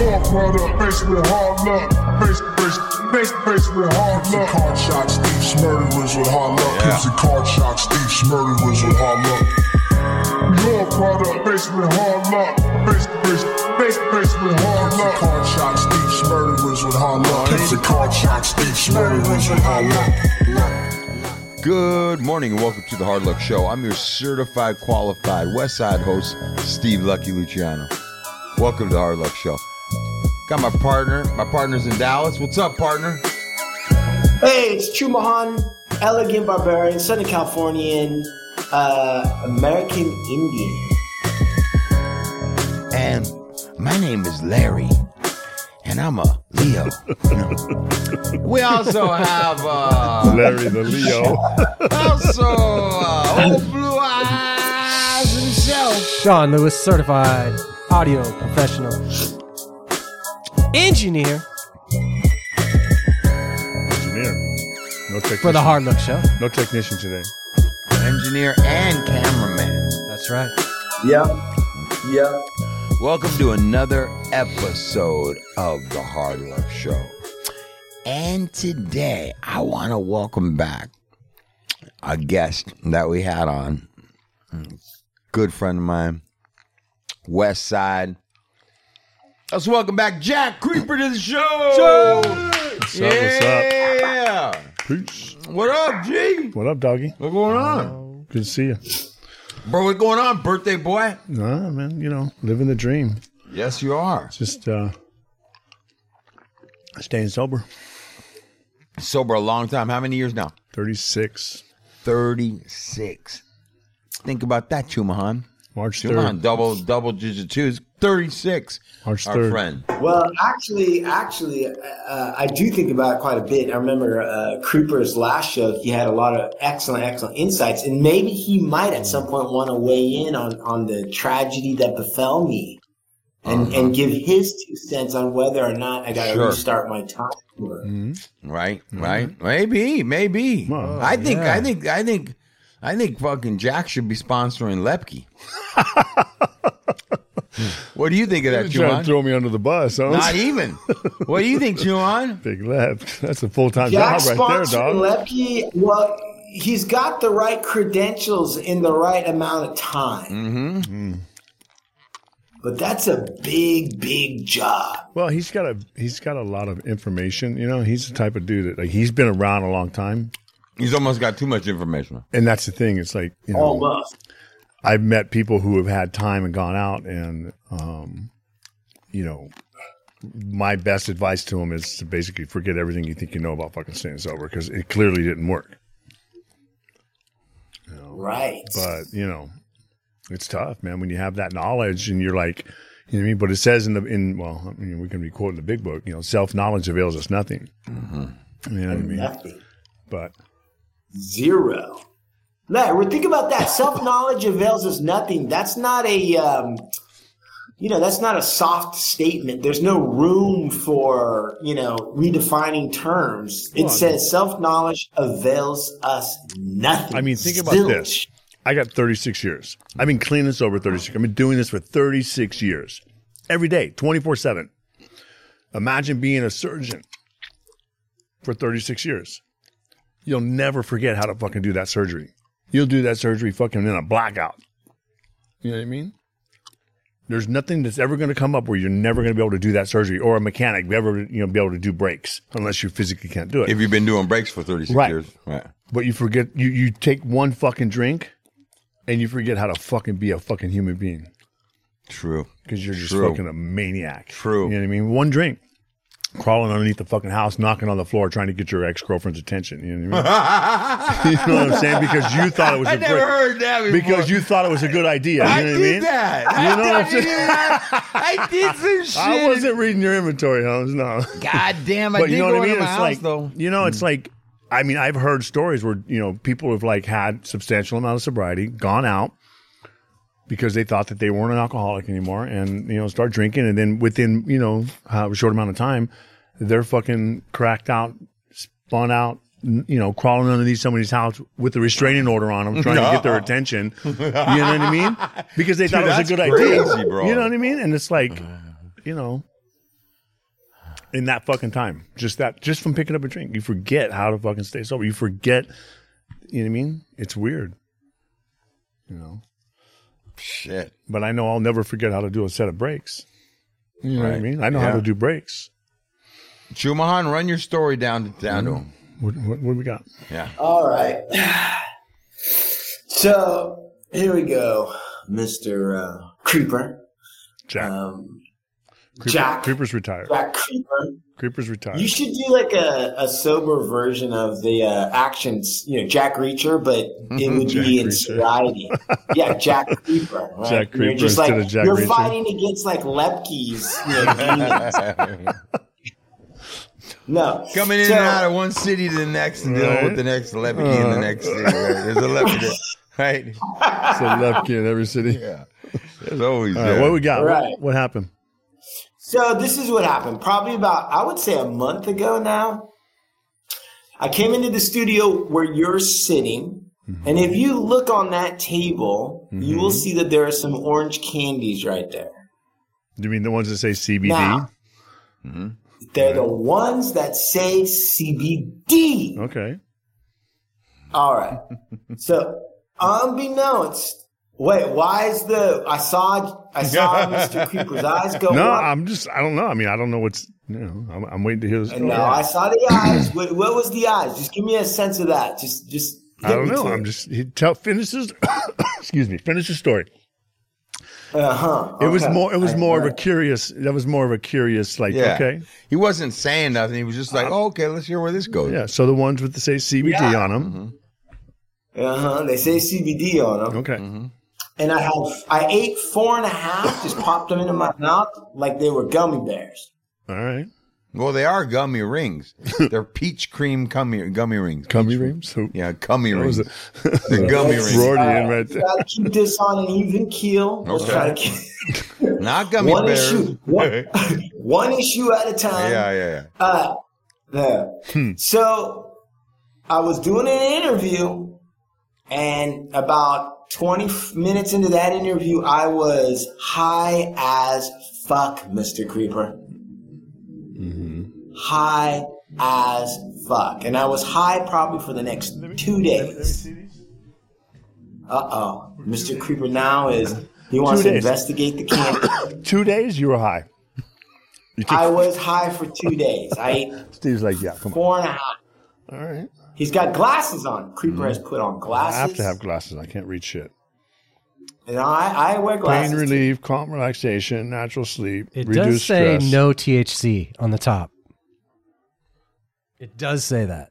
York brother, faced with hard luck. Face, face, face, face with hard luck. Card shots, thieves, murderers with hard luck. Yeah. Keeps the card shots, thieves, murderers with hard luck. York brother, faced with hard luck. Face, face, face, face with hard luck. Card shots, thieves, murderers with hard luck. Keeps the card shots, thieves, murderers with hard luck. Good morning and welcome to the Hard Luck Show. I'm your certified, qualified West Side host, Steve Lucky Luciano. Welcome to the Hard Luck Show. Got my partner. My partner's in Dallas. What's up, partner? Hey, it's Chumahan, elegant barbarian, Southern Californian, uh, American Indian. And my name is Larry, and I'm a Leo. we also have uh, Larry the Leo. also uh, old blue eyes himself. Sean Lewis, certified audio professional, engineer Engineer. No technician. for the Hard Luck Show. No technician today. Engineer and cameraman. That's right. Yep. Yep. Welcome to another episode of the Hard Luck Show. And today I want to welcome back a guest that we had on. Good friend of mine, West Side. Let's welcome back Jack Creeper to the show. What's up? What's up? Peace. What up, G? What up, doggy? What's going on? Good to see you. Bro, what's going on, birthday boy? Nah, man, you know, living the dream. Yes, you are. Just uh staying sober. Sober a long time. How many years now? 36. 36. Think about that, Chumahan. March Chumahan, 3rd. double double digit twos. 36. March Our 3rd. friend. Well, actually, actually, uh, I do think about it quite a bit. I remember uh, Creeper's last show; he had a lot of excellent, excellent insights, and maybe he might at some point want to weigh in on on the tragedy that befell me, and and give his two cents on whether or not I got to Uh-huh. Sure. restart my time. Or, Right, right. Maybe, maybe. Well, I think, yeah. I think, I think, I think fucking Jack should be sponsoring Lepke. what do you think of that, You're trying to Chuan? throw me under the bus, huh? Not even. What do you think, Chuan? Big left. That's a full time job right there, sponsoring dog. Lepke, well, he's got the right credentials in the right amount of time. Mm-hmm. But that's a big, big job. Well, he's got a he's got a lot of information. You know, he's the type of dude that like he's been around a long time. He's almost got too much information. And that's the thing. It's like you know, Almost. I've met people who have had time and gone out, and um, you know, my best advice to them is to basically forget everything you think you know about fucking staying sober because it clearly didn't work. Right. But you know, it's tough, man. When you have that knowledge and you're like, you know what I mean. But it says in the in well, I mean, we can be quoting the big book. You know, self knowledge avails us nothing. You know what I mean? Nothing. But Zero. Larry, think about that. Self knowledge avails us nothing. That's not a, um, you know, that's not a soft statement. There's no room for, you know, redefining terms. It Well, says self knowledge avails us nothing. I mean, think about this. I got 36 years. I've been clean this over 36. I've been doing this for 36 years. Every day, 24 7. Imagine being a surgeon for 36 years. You'll never forget how to fucking do that surgery. You'll do that surgery fucking in a blackout. You know what I mean? There's nothing that's ever going to come up where you're never going to be able to do that surgery, or a mechanic ever you know be able to do brakes unless you physically can't do it. If you've been doing brakes for 36 Right. years. Right. But you forget you you take one fucking drink, and you forget how to fucking be a fucking human being True. because you're just True. fucking a maniac. True. You know what I mean? One drink, crawling underneath the fucking house, knocking on the floor, trying to get your ex girlfriend's attention. You know what I mean? you know what I'm saying? Because you thought it was I a never great, heard that before. because you thought it was a good idea. You I know did what I mean? that. You I, know what I'm saying? did. I did some shit. I wasn't reading your inventory, Holmes. No. God damn, I but did you know what I mean? It's house, like though. you know, it's like I mean, I've heard stories where you know people have like had substantial amount of sobriety, gone out because they thought that they weren't an alcoholic anymore, and you know start drinking, and then within you know uh, a short amount of time, they're fucking cracked out, spun out. You know, crawling underneath somebody's house with a restraining order on them, trying to get their attention. You know what I mean? Because they thought it was a good idea. crazy, bro. You know what I mean? And it's like, you know, in that fucking time. Just that, just from picking up a drink, you forget how to fucking stay sober. You forget, you know what I mean? It's weird, you know. Shit. But I know I'll never forget how to do a set of breaks. You know what I mean? I know how to do breaks. Chumahan, run your story down to down to him. What, what, what do we got? Yeah. All right. So here we go, Mister uh, Creeper, Jack. um, Creeper, Jack. Creeper's retired. Jack Creeper. Creeper's retired. You should do like a, a sober version of the uh, actions, you know, Jack Reacher, but it would be in Reacher. sobriety. yeah, Jack Creeper. Right? Jack You're Creeper just like of Jack you're Reacher. fighting against like Lepke's. You know, no, Coming in So- and out of one city to the next and dealing Right. with the next lepke in the next city. Right? There's a lepke there. Right? It's a kid in every city. Yeah. There's always All right, what we got? Right. What, what happened? So this is what happened. Probably about I would say a month ago now. I came into the studio where you're sitting, mm-hmm. and if you look on that table, you will mm-hmm. see that there are some orange candies right there. Do you mean the ones that say CBD? Now, mm-hmm. they're the ones that say CBD. Okay. All right. So, unbeknownst, wait, why is the I saw I saw Mr. Creeper's eyes go No, up. I'm just, I don't know. I mean, I don't know what's, you know, I'm, I'm waiting to hear the story. No, I saw the eyes. What, what was the eyes? Just give me a sense of that. Just, just. I don't know. I'm just, he tell, finishes, excuse me, finish the story. Uh huh. It was more, it was more of a curious, that was more of a curious, like, Yeah. okay. He wasn't saying nothing. He was just like, oh, okay, let's hear where this goes. Yeah. So the ones with the say CBD Yeah. on them. Uh huh. They say CBD on them, Okay. Mm-hmm. And I have I ate four and a half. Just popped them into my mouth like they were gummy bears. All right. Well, they are gummy rings. They're peach cream gummy gummy rings. Gummy Peach- rings? Who? Yeah, gummy What rings. it? They're gummy rings. Freudian right let's there. try to keep this on an even keel. Let's Okay. try to keep Not gummy one bears. issue, one, yeah, one issue at a time. yeah, yeah. Uh, yeah. Hmm. So I was doing an interview, and about 20 minutes into that interview, I was high as fuck, Mr. Creeper. High as fuck. And I was high probably for the next two days. Uh oh. Mr. Creeper now is, he wants to investigate the candy. Two days, you were high. You took, I was high for two days. I ate Steve's like, yeah, come on. four and a half. All right. He's got glasses on. Creeper has put on glasses. I have to have glasses. I can't read shit. And I, I wear glasses. Pain too. relief, calm relaxation, natural sleep, It does reduced say stress. no THC on the top. It does say that.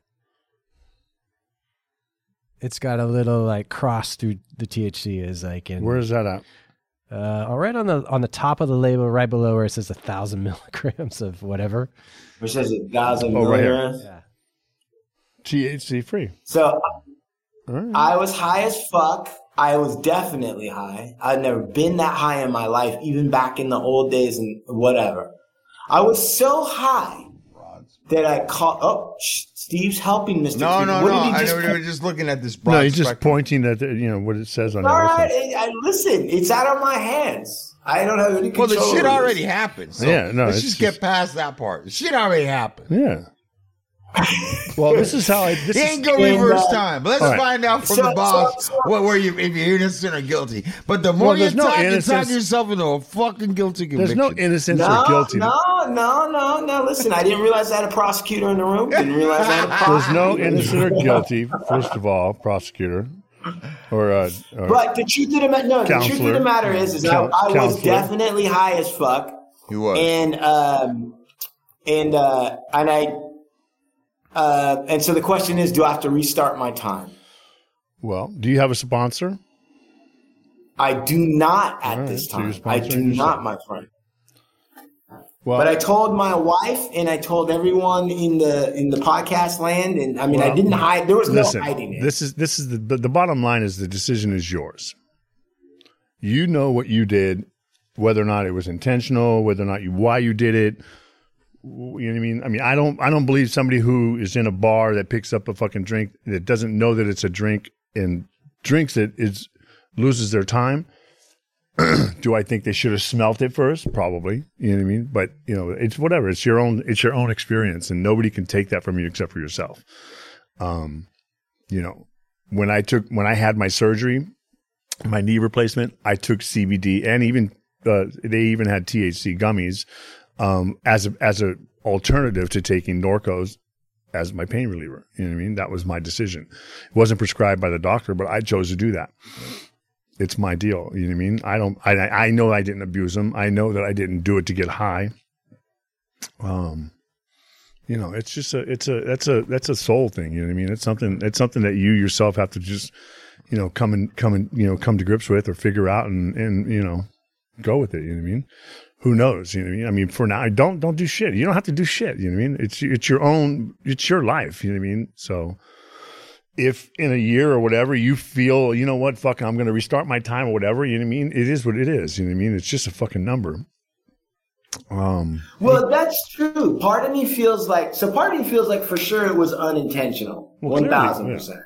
It's got a little like cross through the THC is like in Where is that at? uh all right on the on the top of the label right below where it says a thousand milligrams of whatever. Which says a thousand Oh, right milligrams. Yeah. THC free. So All right. I was high as fuck. I was definitely high. I'd never been that high in my life, even back in the old days and whatever. I was so high that I caught. Oh, Steve's helping Mr. No, Creeper. no, What no. did he I just know we put- were just looking at this broad no, he's just spectrum. pointing at the, you know what it says on All right, everything. I, I- listen. It's out of my hands. I don't have any Well, control. the shit already happened. So Yeah, no, let's just, just- get past that part. The shit already happened. Yeah. Well, this is how I. This He is, ain't go And, reverse time. Let's all right. find out from So- the boss so- so- what were you if you're innocent or guilty. But the more Well, you there's no talk, you talk yourself into a fucking guilty conviction. there's no innocence No, or guilty. no, no, no, no. Listen, I didn't realize I had a prosecutor in the room. Didn't realize I had a There's no innocent or guilty. First of all, prosecutor or, uh, or But the truth of the matter, no, the truth of the matter is, is Coun- I, I was definitely high as fuck, He was. and um, and uh, and I, uh, and so the question is, do I have to restart my time? well, do you have a sponsor? I do not at right, this so time. I do yourself. not, my friend. Well, But I told my wife and I told everyone in the in the podcast land, and I mean, I didn't hide. There was listen. no hiding it. This is this is the the bottom line is the decision is yours. You know what you did, whether or not it was intentional, whether or not you why you did it. You know what I mean? I mean, I don't I don't believe somebody who is in a bar that picks up a fucking drink that doesn't know that it's a drink and drinks it is loses their time. Do I think they should have smelt it first? Probably. You know what I mean? But you know, it's whatever. It's your own. It's your own experience, and nobody can take that from you except for yourself. Um, you know, when I took when I had my surgery, my knee replacement, I took CBD and even uh, they even had THC gummies um, as a, as a alternative to taking Norcos as my pain reliever. You know what I mean? That was my decision. It wasn't prescribed by the doctor, but I chose to do that. It's my deal. You know what I mean? I don't. I I know I didn't abuse them. I know that I didn't do it to get high. Um, you know, it's just a, it's a, that's a, that's a soul thing. You know what I mean? It's something, it's something that you yourself have to just, you know, come and come and you know come to grips with or figure out and and you know go with it. You know what I mean? Who knows? You know what I mean? I mean, for now, don't don't do shit. You don't have to do shit. You know what I mean? It's it's your own. It's your life. You know what I mean? So if in a year or whatever you feel, you know what, fuck, I'm going to restart my time or whatever. You know what I mean? It is what it is. You know what I mean? It's just a fucking number. Um. Well, that's true. Part of me feels like so. Part of me feels like for sure it was unintentional. One thousand percent.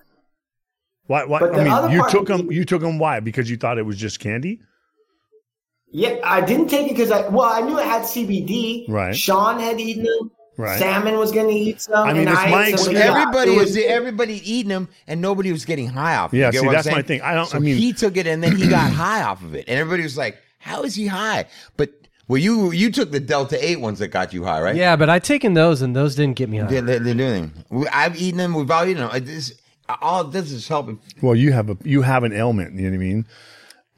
Why? Why? I mean, you took them. me- You took them. Why? Because you thought it was just candy. Yeah, I didn't take it because I well, I knew it had CBD. Right. Sean had eaten them. Right. Salmon was going to eat some. I mean, and it's I my ate some. experience- Yeah, everybody it was, everybody eating them, and nobody was getting high off. Of it. Yeah, You see, what I'm that's my thing. I don't- So I mean- he took it, and then he got high off of it, and everybody was like, "How is he high?" But well, you you took the Delta Eight ones that got you high, right? Yeah, but I taken those and those didn't get me high. They're, they're, they're doing. I've eaten them. We've all eaten them. This, all this is helping. Well, you have a you have an ailment. You know what I mean?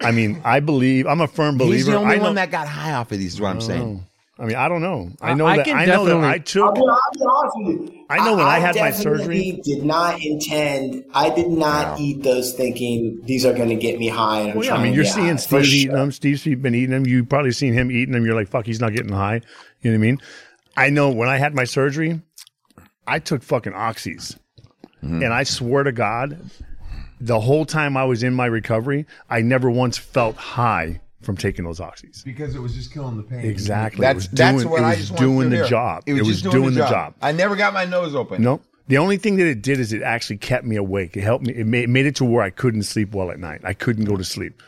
I mean, I believe. I'm a firm believer. He's the only I know, one that got high off of these. Is what I'm saying. I mean, I don't know. I I- know I that. can I know that definitely- I I'll took. I'll be honest with you. I know when I had my definitely surgery- Did not intend. I did not No. eat those thinking these are going to get me high. And I'm Well, yeah, I mean, you're seeing high, Steve for eating sure. them. Steve's been eating them. You've probably seen him eating them. You're like, fuck, he's not getting high. You know what I mean? I know when I had my surgery, I took fucking oxys, Mm-hmm. and I swear to God, the whole time I was in my recovery, I never once felt high from taking those oxys. Because it was just killing the pain. Exactly. That's it was that's doing, what it I was just doing to the hear. job. It was just doing, the, job. I never got my nose open. Nope. The only thing that it did is it actually kept me awake. It helped me. It made, made it to where I couldn't sleep well at night. I couldn't go to sleep,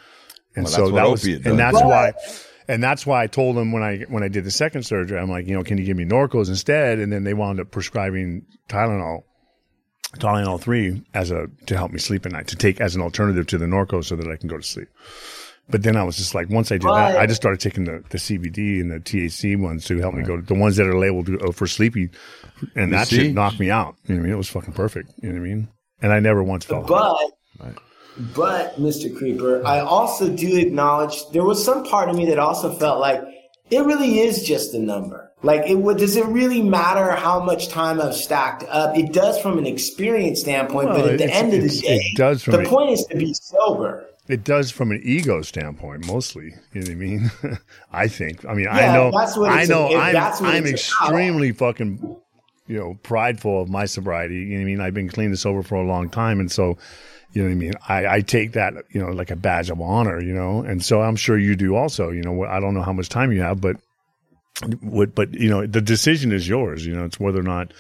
and Well, so that's what that was, opiate and does. that's why, and that's why I told them when I when I did the second surgery, I'm like, you know, can you give me Norcos instead? And then they wound up prescribing Tylenol, Tylenol three as a to help me sleep at night to take as an alternative to the Norco so that I can go to sleep. But then I was just like, once I did that, I just started taking the, the CBD and the THC ones to help me go to the ones that are labeled uh, for sleepy, and that see? shit knocked me out. You know what I mean? It was fucking perfect. You know what I mean? And I never once felt. But, but Mr. Creeper, I also do acknowledge there was some part of me that also felt like it really is just a number. Like, it would, does it really matter how much time I've stacked up? It does from an experience standpoint, Well, but at the end of the day, it does from the a- point is to be sober. It does from an ego standpoint, mostly. You know what I mean? I think. I mean, I know. that's what I know. I'm, that's what I'm it's about. extremely fucking, you know, prideful of my sobriety. You know what I mean? I've been clean and sober for a long time, and so, you know what I mean. I, I take that, you know, like a badge of honor. You know, and so I'm sure you do also. You know, I don't know how much time you have, but what, but you know, the decision is yours. You know, it's whether or not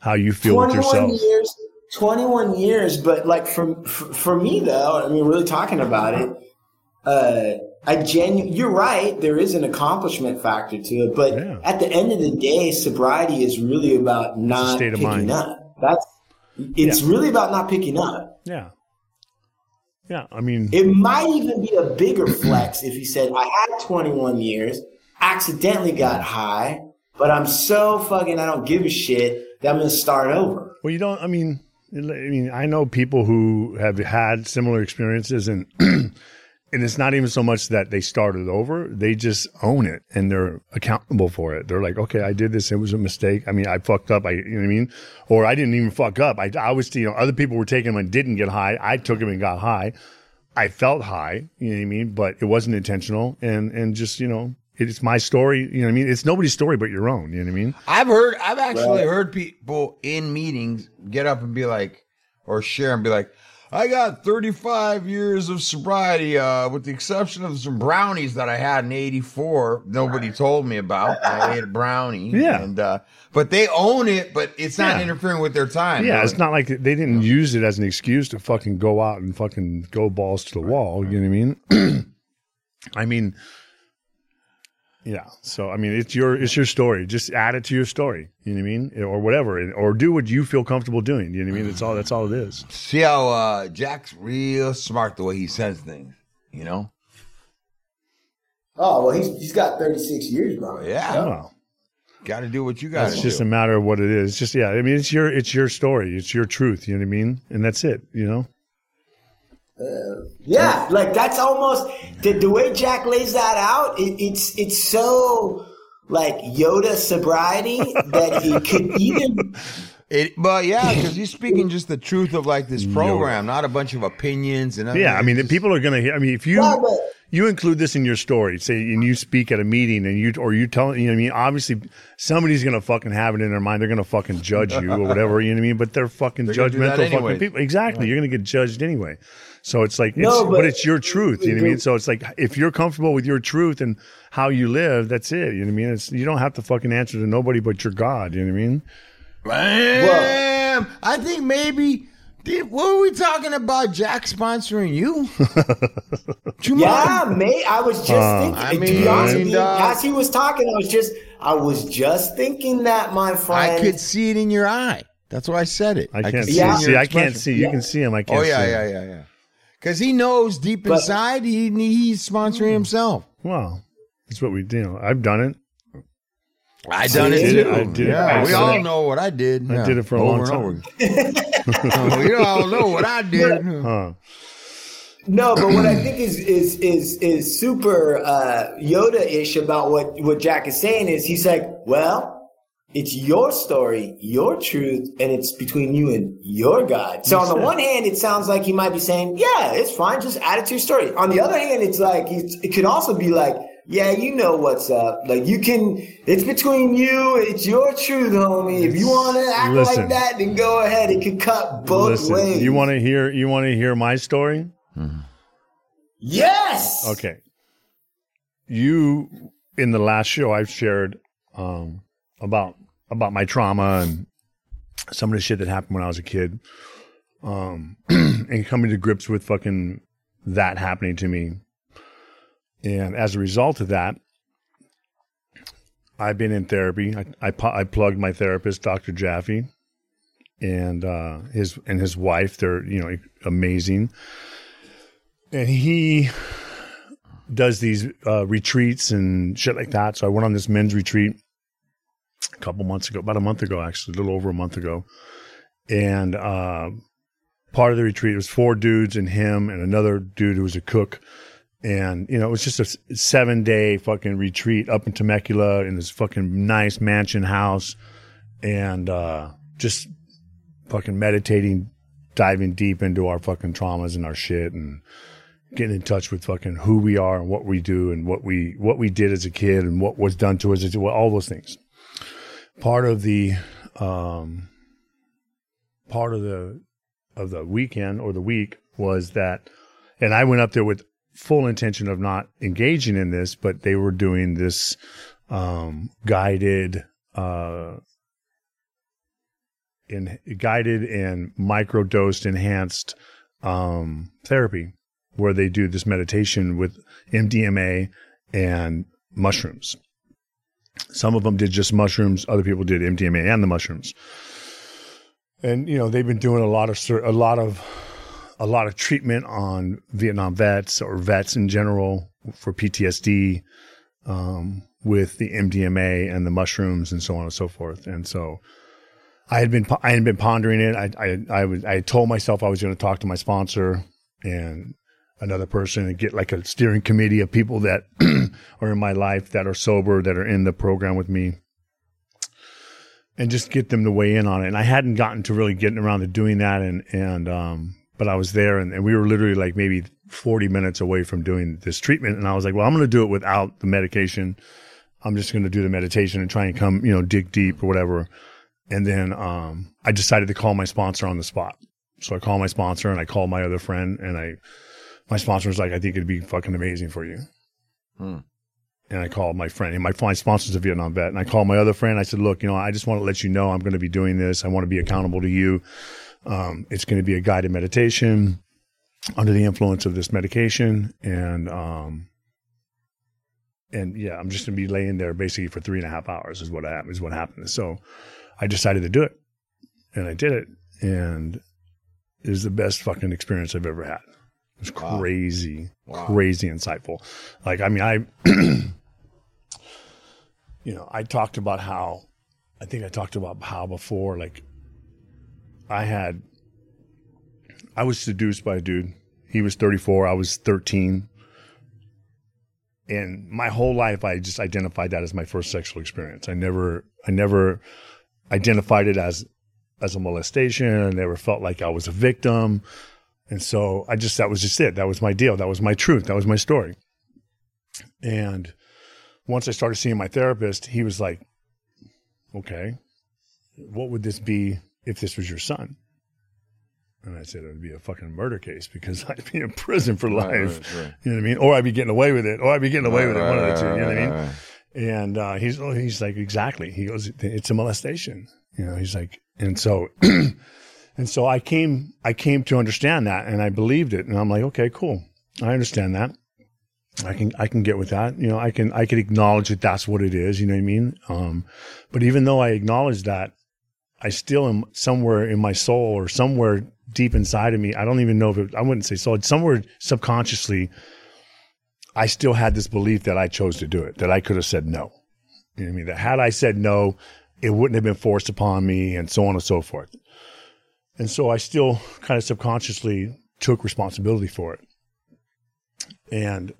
how you feel with 21 yourself. years 21 years but like for, for me though i mean really talking about it uh i genu- you're right there is an accomplishment factor to it but Yeah. at the end of the day sobriety is really about not picking mind. up that's it's really about not picking up Yeah. Yeah. I mean, it might even be a bigger flex if you said i had 21 years accidentally got high but i'm so fucking i don't give a shit that i'm gonna start over Well, you don't. I mean, I mean, I know people who have had similar experiences, and and it's not even so much that they started over; they just own it and they're accountable for it. They're like, okay, I did this; it was a mistake. I mean, I fucked up. I, you know what I mean? Or I didn't even fuck up. I, I was, you know, other people were taking them and didn't get high. I took them and got high. I felt high, you know what I mean? But it wasn't intentional, and and just you know, it's my story. You know what I mean? It's nobody's story but your own. You know what I mean? I've heard, I've actually Right. heard people in meetings get up and be like, or share and be like, I got 35 years of sobriety, uh, with the exception of some brownies that I had in 84. Nobody told me about. I ate a brownie. Yeah. And, uh, but they own it, but it's not Yeah. interfering with their time. Yeah, They're it's not like they didn't use it as an excuse to fucking go out and fucking go balls to the wall. You know what I mean? I mean, yeah. So I mean, it's your it's your story. Just add it to your story. You know what I mean, or whatever, or do what you feel comfortable doing. You know what I mean? That's all. That's all it is. See how uh, Jack's real smart the way he says things. You know? Oh well, he's he's got 36 years, bro. Yeah. Wow. Got to do what you got It's just do. a matter of what it is. Just yeah. I mean, it's your it's your story. It's your truth. You know what I mean? And that's it. You know. Uh, yeah, like that's almost the, the way Jack lays that out. It, it's it's so like Yoda sobriety that he could even. It, but yeah, because he's speaking just the truth of like this program, not a bunch of opinions and Yeah. I mean, just- people are gonna hear. I mean, if you Yeah, but- you include this in your story, say, and you speak at a meeting, and you or you tell, you know, what I mean, obviously somebody's gonna fucking have it in their mind. They're gonna fucking judge you or whatever. You know what I mean? But they're fucking They're gonna judgmental anyway. fucking people. Exactly. You're gonna get judged anyway. So it's like, it's, No, but, but- it's your truth. You know what I mean? So it's like, if you're comfortable with your truth and how you live, that's it. You know what I mean? It's you don't have to fucking answer to nobody but your God. You know what I mean? Bam! I think maybe. Did, what were we talking about? Jack sponsoring you? Yeah, mate. I was just thinking. I to mean, be honest with you, dog. as he was talking, I was just I was just thinking that, my friend. I could see it in your eye. That's why I said it. I can't could see. it Yeah. See, I can't expression. see. You can see him. I can't. Oh yeah, see yeah, yeah, yeah. Because he knows deep But- inside he he's sponsoring himself. Well, that's what we do. I've done it. I done it did too. it. I did it. yeah, I we all it. know what I did. I Yeah. did it for a Over long time. over. we all know what I did. Huh. No, but what I think is is is is super uh, Yoda-ish about what what Jack is saying is he's like, well, it's your story, your truth, and it's between you and your God. So on the one hand, it sounds like he might be saying, yeah, it's fine, just add it to your story. On the other hand, it's like it could also be like, yeah, you know what's up. Like you can, it's between you. It's your truth, homie. If you want to act Listen. like that, then go ahead. It could cut both Listen, ways. you want to hear? You want to hear my story? Yes. Okay. You in the last show I've shared um, about about my trauma and some of the shit that happened when I was a kid, um, and coming to grips with fucking that happening to me. And as a result of that, I've been in therapy. I I, I plugged my therapist, Dr. Jaffe, and uh, his and his wife. They're you know amazing, and he does these uh, retreats and shit like that. So I went on this men's retreat couple months ago, about a month ago, actually, a little over a month ago. And uh, part of the retreat was four dudes and him and another dude who was a cook. And, you know, it was just a seven day fucking retreat up in Temecula in this fucking nice mansion house. And uh, just fucking meditating, diving deep into our fucking traumas and our shit and getting in touch with fucking who we are and what we do and what we what we did as a kid and what was done to us all those things. Part of the um, part of the of the weekend or the week was that, and I went up there with full intention of not engaging in this, but they were doing this um, guided. Uh, in guided and microdosed enhanced um, therapy where they do this meditation with MDMA and mushrooms. Some of them did just mushrooms. Other people did MDMA and the mushrooms. And you know they've been doing a lot of a lot of a lot of treatment on Vietnam vets or vets in general for PTSD um, with the MDMA and the mushrooms and so on and so forth. And so I had been I had been pondering it. I I I, was, I told myself I was going to talk to my sponsor and another person and get like a steering committee of people that are in my life that are sober that are in the program with me and just get them to weigh in on it. And i hadn't gotten to really getting around to doing that and and um but i was there and, and we were literally like maybe 40 minutes away from doing this treatment. And i was like well i'm going to do it without the medication. I'm just going to do the meditation and try and come you know dig deep or whatever. And then um i decided to call my sponsor on the spot. So i called my sponsor and i called my other friend and i my sponsor was like, I think it'd be fucking amazing for you. Hmm. And I called my friend, and my, my sponsor's a Vietnam vet. And I called my other friend. I said, look, you know, I just want to let you know I'm going to be doing this. I want to be accountable to you. Um, it's going to be a guided meditation under the influence of this medication. And, um, and yeah, I'm just gonna be laying there basically for three and a half hours is what I, is what happened. So I decided to do it, and I did it, and it was the best fucking experience I've ever had. It was crazy, Wow. crazy insightful. Like I mean, I, you know, I talked about how, I think I talked about how before, like I had, I was seduced by a dude. He was 34. I was 13. And my whole life, I just identified that as my first sexual experience. I never, I never identified it as, as a molestation. I never felt like I was a victim. And so I just, that was just it. That was my deal. That was my truth. That was my story. And once I started seeing my therapist, he was like, okay, what would this be if this was your son? And I said, it would be a fucking murder case because I'd be in prison for life. Right, right, right. You know what I mean? Or I'd be getting away with it, or I'd be getting away with it. One of the two. You know what I mean? And uh, he's he's like, exactly. He goes, it's a molestation. You know, he's like, and so, and so I came, I came to understand that, and I believed it, and I'm like, okay, cool, I understand that. I can, I can get with that. You know, I can, I can acknowledge that that's what it is. You know what I mean? Um, but even though I acknowledge that, I still am somewhere in my soul or somewhere deep inside of me. I don't even know if it, I wouldn't say soul. Somewhere subconsciously, I still had this belief that I chose to do it, that I could have said no. You know what I mean? That had I said no, it wouldn't have been forced upon me and so on and so forth. And so I still kind of subconsciously took responsibility for it. And,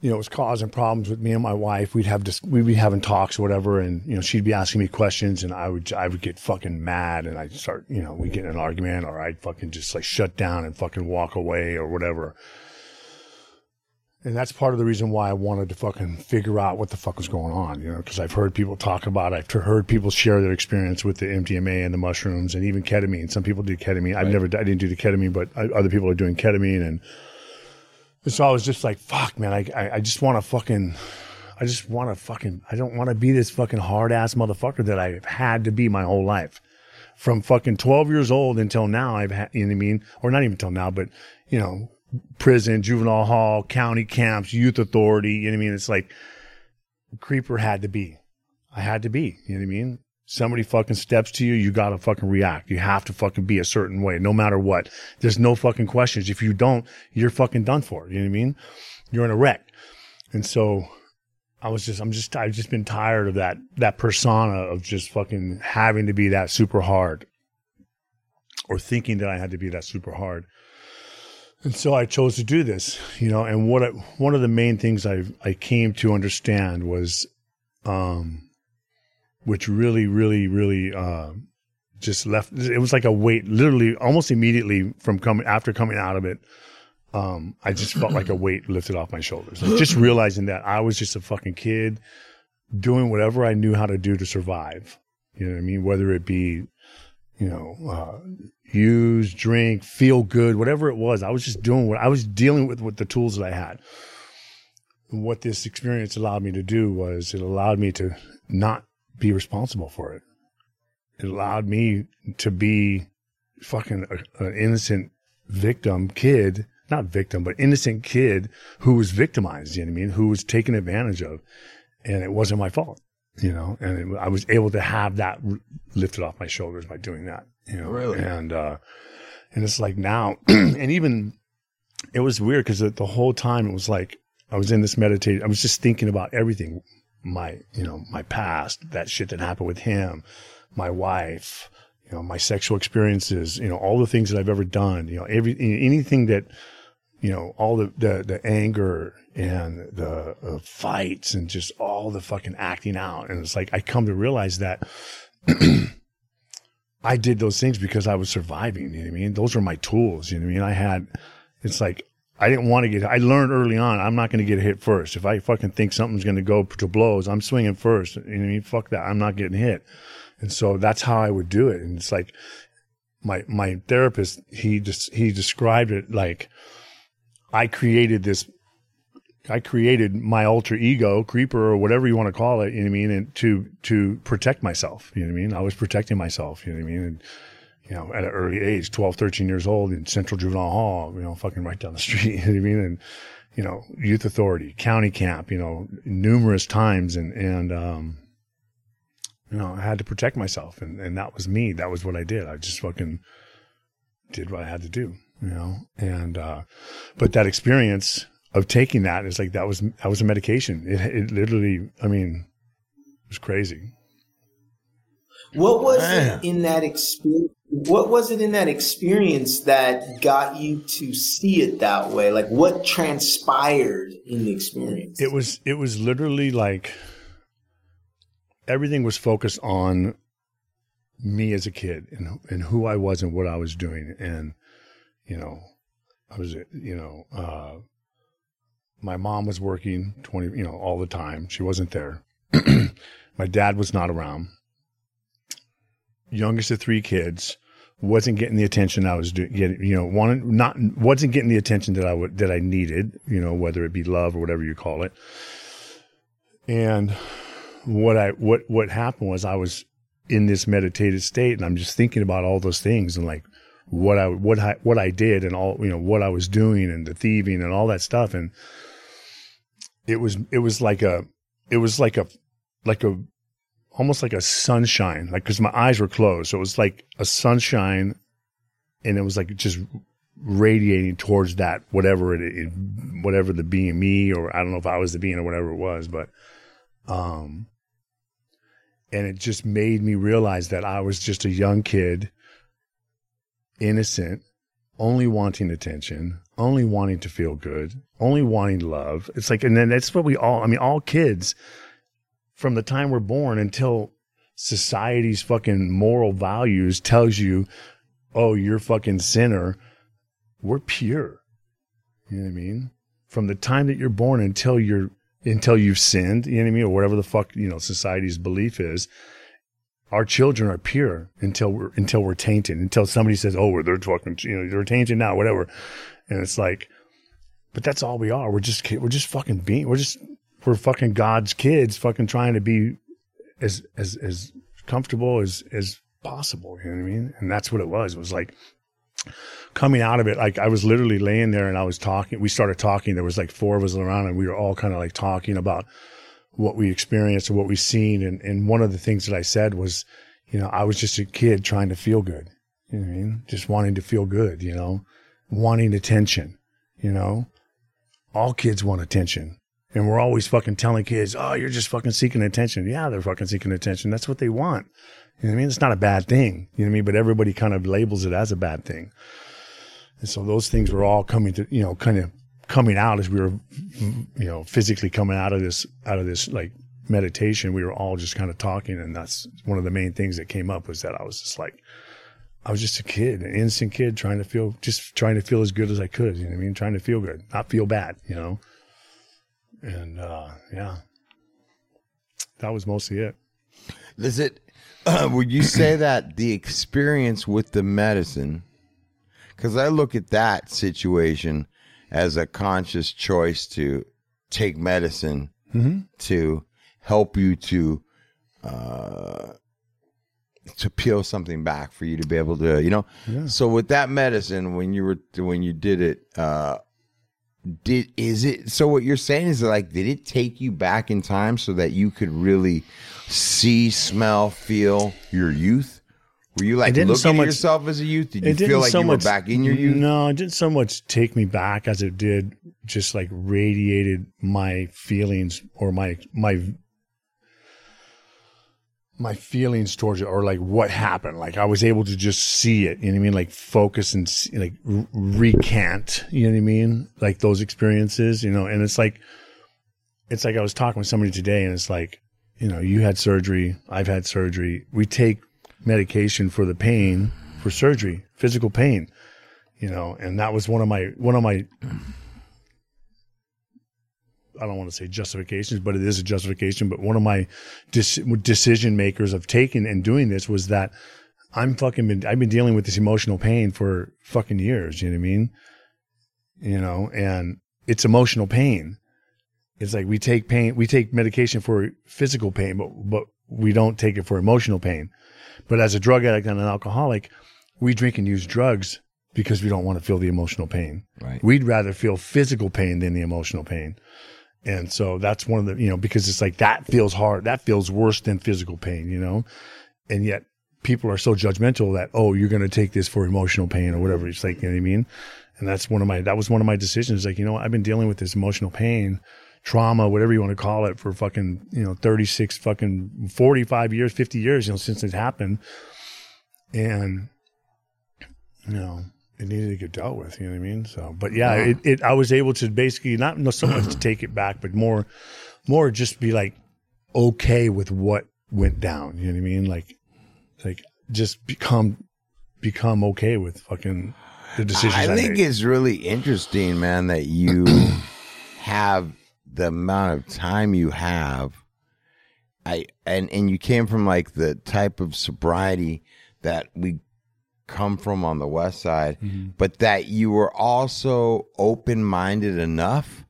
you know, it was causing problems with me and my wife. We'd have dis- we'd be having talks or whatever. And, you know, she'd be asking me questions and I would, I would get fucking mad and I'd start, you know, we'd get in an argument or I'd fucking just like shut down and fucking walk away or whatever. And that's part of the reason why I wanted to fucking figure out what the fuck was going on, you know, because I've heard people talk about it. I've heard people share their experience with the MDMA and the mushrooms and even ketamine. Some people do ketamine. I've never, I didn't do the ketamine, but I, other people are doing ketamine. And, and so I was just like, fuck, man, I, I, I just want to fucking, I just want to fucking, I don't want to be this fucking hard ass motherfucker that I've had to be my whole life. From fucking 12 years old until now, I've had, you know what I mean? Or not even until now, but, you know, prison, juvenile hall, county camps, youth authority. You know what I mean? It's like creeper had to be. I had to be. You know what I mean? Somebody fucking steps to you, you gotta fucking react. You have to fucking be a certain way, no matter what. There's no fucking questions. If you don't, you're fucking done for. You know what I mean? You're in a wreck. And so I was just, I'm just, I've just been tired of that, that persona of just fucking having to be that super hard or thinking that I had to be that super hard. And so I chose to do this, you know, and what I, one of the main things I I came to understand was, um, which really, really, really, uh, just left. It was like a weight, literally, almost immediately from coming after coming out of it. Um, I just felt like a weight lifted off my shoulders. Like just realizing that I was just a fucking kid doing whatever I knew how to do to survive. You know what I mean? Whether it be, you know, uh, use, drink, feel good, whatever it was. I was just doing what I was dealing with with the tools that I had. And what this experience allowed me to do was it allowed me to not be responsible for it. It allowed me to be fucking an innocent victim kid, not victim, but innocent kid who was victimized, you know what I mean? Who was taken advantage of. And it wasn't my fault, you know, and it, I was able to have that lifted off my shoulders by doing that, you know, Really? and, uh, and it's like now, and even it was weird because the, the whole time it was like I was in this meditation. I was just thinking about everything, my you know my past, that shit that happened with him, my wife, you know my sexual experiences, you know all the things that I've ever done, you know every anything that you know all the the, the anger and the uh, fights and just all the fucking acting out, and it's like I come to realize that. I did those things because I was surviving. You know what I mean? Those were my tools. You know what I mean? I had, it's like, I didn't want to get, I learned early on, I'm not going to get hit first. If I fucking think something's going to go to blows, I'm swinging first. You know what I mean? Fuck that. I'm not getting hit. And so that's how I would do it. And it's like, my, my therapist, he just, he described it like, I created this I created my alter ego, creeper, or whatever you want to call it, you know what I mean, and to to protect myself, you know what I mean? I was protecting myself, you know what I mean? And you know, at an early age, 12, 13 years old in Central Juvenile Hall, you know, fucking right down the street, you know what I mean? And you know, youth authority, county camp, you know, numerous times. And, and, um, you know, I had to protect myself and, and that was me. That was what I did. I just fucking did what I had to do, you know, and, uh, but that experience of taking that. It's like, that was, that was a medication. It, it literally, I mean, it was crazy. What was Man. it in that experience? What was it in that experience that got you to see it that way? Like what transpired in the experience? It was it was literally like everything was focused on me as a kid and and who I was and what I was doing and you know I was you know uh my mom was working 20 you know all the time. She wasn't there. My dad was not around. Youngest of three kids. Wasn't getting the attention I was doing you know wanted not wasn't getting the attention that I would that I needed you know whether it be love or whatever you call it. And what I what what happened was I was in this meditative state and I'm just thinking about all those things and like what I what I what I did and all you know what I was doing and the thieving and all that stuff. And it was it was like a it was like a like a almost like a sunshine like because my eyes were closed. So it was like a sunshine and it was like just radiating towards that whatever it, it whatever the being me or I don't know if I was the being or whatever it was but um and it just made me realize that I was just a young kid innocent only wanting attention only wanting to feel good only wanting love it's like and then that's what we all I mean all kids from the time we're born until society's fucking moral values tells you oh you're fucking sinner we're pure you know what I mean from the time that you're born until you're until you've sinned, you know what I mean, or whatever the fuck you know society's belief is. Our children are pure until we're until we're tainted. Until somebody says, "Oh, they're fucking," you know, they're tainted now, whatever. And it's like, but that's all we are. We're just we're just fucking being. We're just we're fucking God's kids, fucking trying to be as as as comfortable as as possible. You know what I mean? And that's what it was. It was like coming out of it, like I was literally laying there and I was talking. We started talking. There was like four of us around and we were all kind of like talking about what we experienced and what we seen. And, and one of the things that I said was, you know, I was just a kid trying to feel good. You know what I mean? Just wanting to feel good, you know, wanting attention, you know, all kids want attention. And we're always fucking telling kids, oh, you're just fucking seeking attention. Yeah, they're fucking seeking attention. That's what they want. You know what I mean? It's not a bad thing. You know what I mean? But everybody kind of labels it as a bad thing. And so those things were all coming to, you know, kind of coming out as we were, you know, physically coming out of this, out of this like meditation. We were all just kind of talking. And that's one of the main things that came up was that I was just like, I was just a kid, an innocent kid trying to feel, just trying to feel as good as I could. You know what I mean? Trying to feel good, not feel bad, you know? And, uh, yeah, that was mostly it. Is it? Uh, would you say that the experience with the medicine? Because I look at that situation as a conscious choice to take medicine to help you to uh, to peel something back for you to be able to, you know. So with that medicine, when you were when you did it, uh, did is it so what you're saying is like did it take you back in time so that you could really see smell feel your youth? Were you like looking so at yourself as a youth? Did you feel like so you much were back in your youth? No, it didn't so much take me back as it did just like radiated my feelings or my my my feelings towards it or like what happened. Like I was able to just see it. You know what I mean? Like focus and see, like recant. You know what I mean? Like those experiences. You know, and it's like it's like I was talking with somebody today, and it's like you know you had surgery, I've had surgery. We take medication for the pain for surgery, physical pain, you know, and that was one of my one of my I don't want to say justifications, but it is a justification. But one of my dec- decision makers of taking and doing this was that I'm fucking been I've been dealing with this emotional pain for fucking years. You know what I mean? You know, and it's emotional pain. It's like we take pain, we take medication for physical pain, but but we don't take it for emotional pain. But as a drug addict and an alcoholic, we drink and use drugs because we don't want to feel the emotional pain. Right. We'd rather feel physical pain than the emotional pain. And so that's one of the, you know, because it's like that feels hard. That feels worse than physical pain, you know? And yet people are so judgmental that, oh, you're going to take this for emotional pain or whatever. It's like, you know what I mean? And that's one of my, that was one of my decisions. Like, you know. I've been dealing with this emotional pain, trauma, whatever you want to call it for fucking, you know, 36 fucking 45 years, 50 years, you know, since it happened. And, you know, it needed to get dealt with. You know what I mean? So, but yeah, it, it I was able to basically not not so much to take it back, but more, more just be like okay with what went down. You know what I mean? Like, like just become become okay with fucking the decisions. I, I think made. it's really interesting, man, that you have the amount of time you have. I and and you came from like the type of sobriety that we come from on the west side, Mm-hmm. but that you were also open minded enough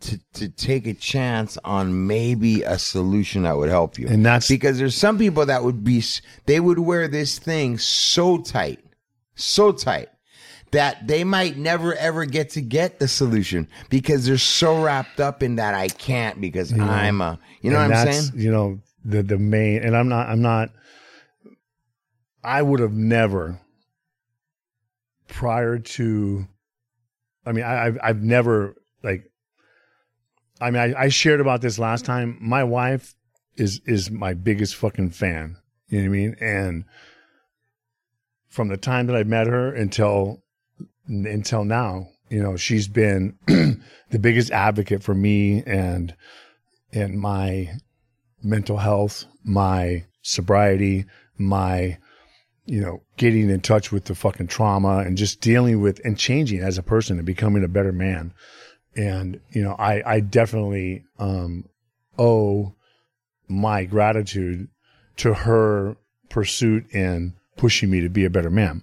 to to take a chance on maybe a solution that would help you. And that's- because there's some people that would be they would wear this thing so tight, so tight that they might never ever get to get the solution because they're so wrapped up in that I can't because I'm a you know And what I'm saying? You know, the the main and I'm not I'm not I would have never prior to I mean I I've, I've never like I mean I, I shared about this last time. My wife is is my biggest fucking fan. You know what I mean? And from the time that I met her until until now, you know, she's been the biggest advocate for me and and my mental health, my sobriety, my you know, getting in touch with the fucking trauma and just dealing with and changing as a person and becoming a better man. And, you know, I, I definitely um, owe my gratitude to her pursuit and pushing me to be a better man.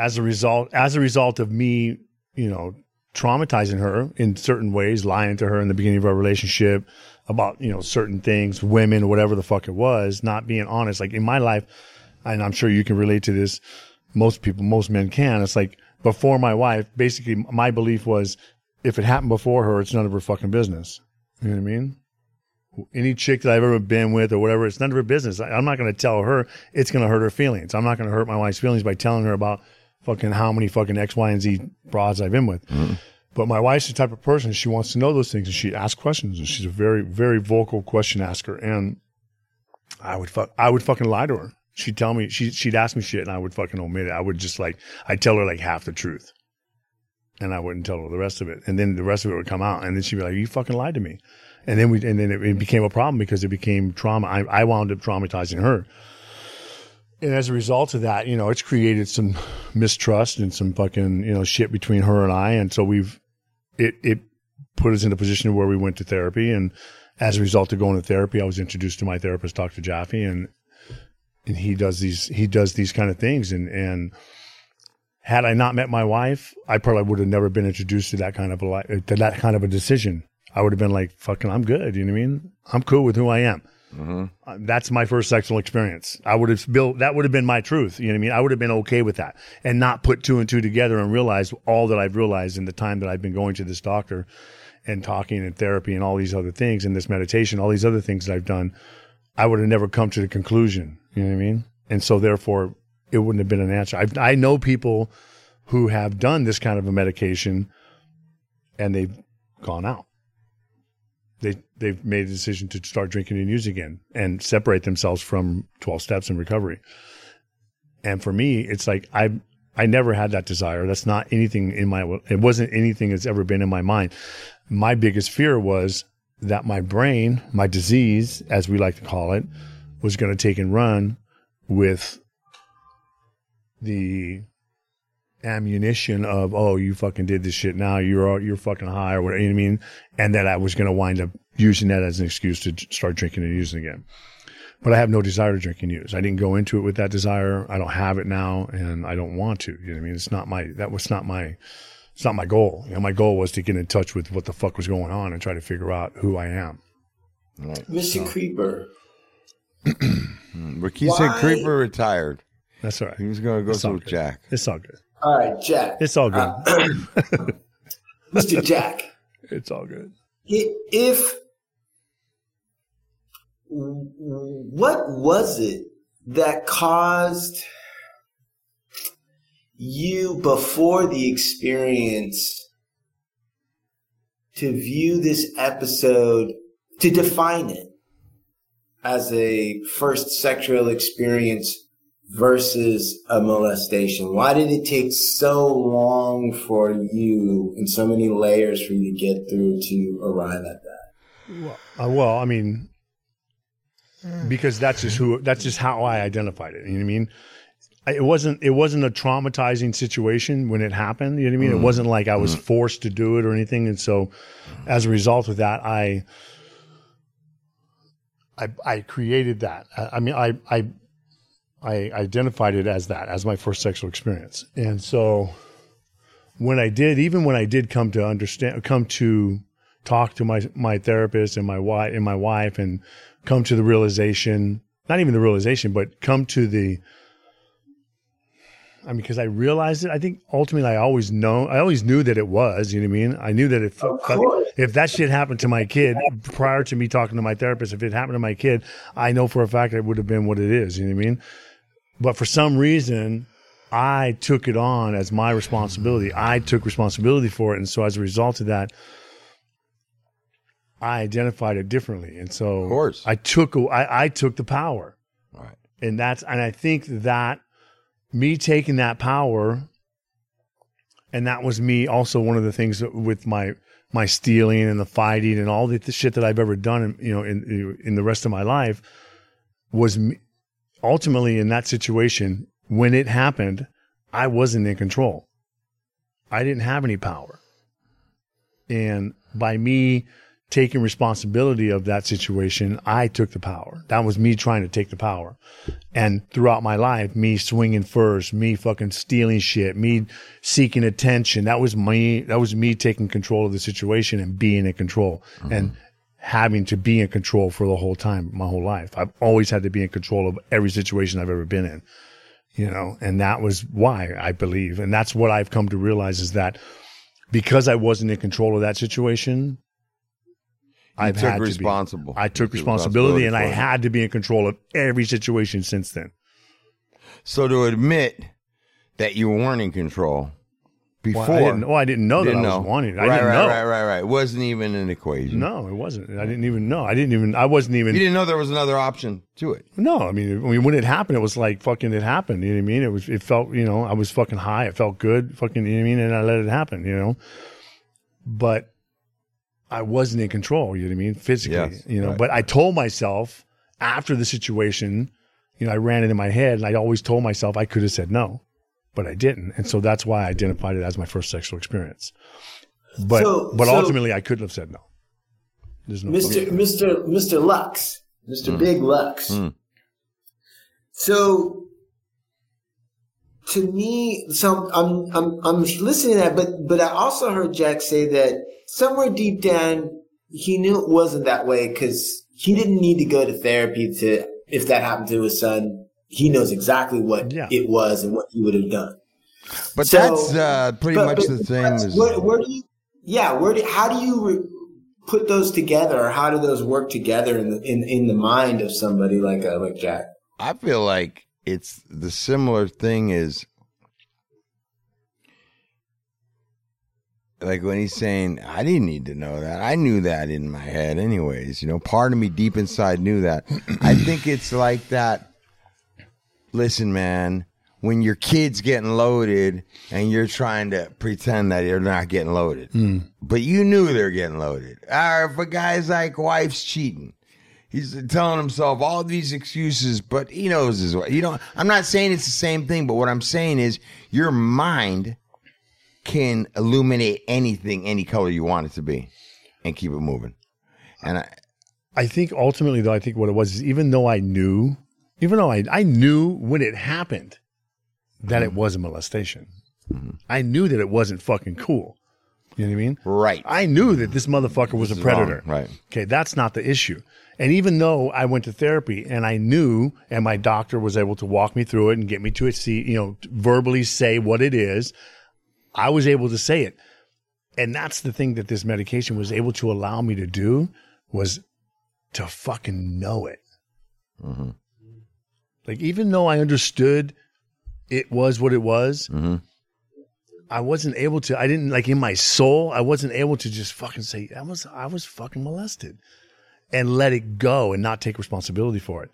As a result as a result of me you know traumatizing her in certain ways lying to her in the beginning of our relationship about you know certain things women whatever the fuck it was not being honest like in my life and i'm sure you can relate to this most people most men can it's like before my wife basically my belief was if it happened before her it's none of her fucking business you know what i mean any chick that I've ever been with or whatever, it's none of her business. I, I'm not going to tell her it's going to hurt her feelings. I'm not going to hurt my wife's feelings by telling her about fucking how many fucking X, Y, and Z broads I've been with. Mm-hmm. But my wife's the type of person she wants to know those things and she asks questions and she's a very, very vocal question asker. And I would fuck, I would fucking lie to her. She'd tell me, she, she'd ask me shit and I would fucking omit it. I would just like, I'd tell her like half the truth and I wouldn't tell her the rest of it. And then the rest of it would come out, and then she'd be like, "You fucking lied to me." And then we, and then it, it became a problem because it became trauma. I, I wound up traumatizing her, and as a result of that, you know, it's created some mistrust and some fucking you know shit between her and I. And so we've it it put us in a position where we went to therapy, and as a result of going to therapy, I was introduced to my therapist, Dr. Jaffe, and and he does these he does these kind of things, and and had I not met my wife, I probably would have never been introduced to that kind of a to that kind of a decision. I would have been like, "Fucking, I'm good." You know what I mean? I'm cool with who I am. Uh, that's my first sexual experience. I would have built that would have been my truth. You know what I mean? I would have been okay with that and not put two and two together and realize all that I've realized in the time that I've been going to this doctor and talking and therapy and all these other things and this meditation, all these other things that I've done. I would have never come to the conclusion. You know what I mean? And so therefore, it wouldn't have been an answer. I've, I know people who have done this kind of a medication and they've gone out. They they've made a decision to start drinking and using again and separate themselves from 12 steps in recovery. And for me, it's like I I never had that desire. That's not anything in my it wasn't anything that's ever been in my mind. My biggest fear was that my brain, my disease, as we like to call it, was going to take and run with the ammunition of oh you fucking did this shit. Now you're you're fucking high or whatever you know what I mean? And that I was going to wind up using that as an excuse to start drinking and using again. But I have no desire to drink and use. I didn't go into it with that desire. I don't have it now and I don't want to you know what I mean? It's not my that was not my it's not my goal. You know my goal was to get in touch with what the fuck was going on and try to figure out who I am. Mr. Creeper. Ricky said Creeper retired. that's all right. He was going to go It's with. Jack. it's all good All right, Jack. it's all good uh, Mr. Jack. it's all good If what was it that caused you before the experience to view this episode to define it as a first sexual experience versus a molestation? Why did it take so long for you and so many layers for you to get through to arrive at that? Uh, well, I mean, because that's just who that's just how I identified it. You know what I mean? It wasn't it wasn't a traumatizing situation when it happened. You know what I mean? It wasn't like I was forced to do it or anything. And so, as a result of that, I I, I created that. I, I mean, I I I identified it as that as my first sexual experience. And so, when I did, even when I did come to understand, come to talk to my my therapist and my wife and my wife and come to the realization not even the realization but come to the I mean because I realized it I think ultimately I always know I always knew that it was you know what I mean? I knew that if if that shit happened to my kid prior to me talking to my therapist if it happened to my kid I know for a fact it would have been what it is you know what I mean but for some reason I took it on as my responsibility. I took responsibility for it. And so as a result of that, I identified it differently. And so Of course. I took, I, I took the power. Right. And that's, and I think that me taking that power, and that was me also one of the things that with my, my stealing and the fighting and all the, the shit that I've ever done, in, you know, in, in the rest of my life was me, ultimately in that situation, when it happened, I wasn't in control. I didn't have any power. And by me taking responsibility of that situation, I took the power. That was me trying to take the power. And throughout my life, me swinging first, me fucking stealing shit, me seeking attention. That was me, that was me taking control of the situation and being in control and having to be in control for the whole time, my whole life. I've always had to be in control of every situation I've ever been in you know, and that was why I believe. And that's what I've come to realize is that because I wasn't in control of that situation, I've took had to. Be, I took took responsibility, responsibility and I had to be in control of every situation since then. So to admit that you weren't in control before, Well, I didn't, well, I didn't know didn't that I was wanting it. I right, didn't right, know. right, right, right. Wasn't even an equation. No, it wasn't. I didn't even know. I didn't even. I wasn't even. You didn't know there was another option to it. No, I mean, I mean, when it happened, it was like fucking it happened. You know what I mean? It was, it felt, you know, I was fucking high. It felt good, fucking, you know what I mean? And I let it happen, you know? But I wasn't in control, you know what I mean? Physically, Yes, you know? right. But I told myself after the situation, you know, I ran it in my head and I always told myself I could have said no, but I didn't. And so that's why I identified it as my first sexual experience. But, So- but so- ultimately, I couldn't have said no. There's no Mr. Mr. Mr. Lux, Mr. Big Lux. Mm. So, to me, so I'm I'm I'm listening to that, but but I also heard Jack say that somewhere deep down he knew it wasn't that way because he didn't need to go to therapy to if that happened to his son. He knows exactly what Yeah. it was and what he would have done. But So- that's uh, pretty But- much but the same as where, where do you yeah where do how do you re- put those together or how do those work together in the in, in the mind of somebody like uh, like Jack I feel like it's the similar thing is like when he's saying, I didn't need to know that. I knew that in my head, anyways. You know, part of me deep inside knew that. I think it's like that. Listen, man, when your kid's getting loaded and you're trying to pretend that you're not getting loaded, hmm. but you knew they're getting loaded. Or if a guy's like, wife's cheating, He's telling himself all these excuses, but he knows as well. You know, I'm not saying it's the same thing, but what I'm saying is your mind can illuminate anything, any color you want it to be, and keep it moving. And I, I think ultimately, though, I think what it was is even though I knew, even though I, I knew when it happened that it was a molestation, I knew that it wasn't fucking cool. You know what I mean? right, I knew that this motherfucker was a predator. wrong, right. Okay, that's not the issue. And even though I went to therapy and I knew, and my doctor was able to walk me through it and get me to it, see, you know, verbally say what it is, I was able to say it. And that's the thing that this medication was able to allow me to do was to fucking know it. Mhm. Like, even though I understood it was what it was, Mhm. I wasn't able to. I didn't like in my soul. I wasn't able to just fucking say I was. I was fucking molested, and let it go and not take responsibility for it.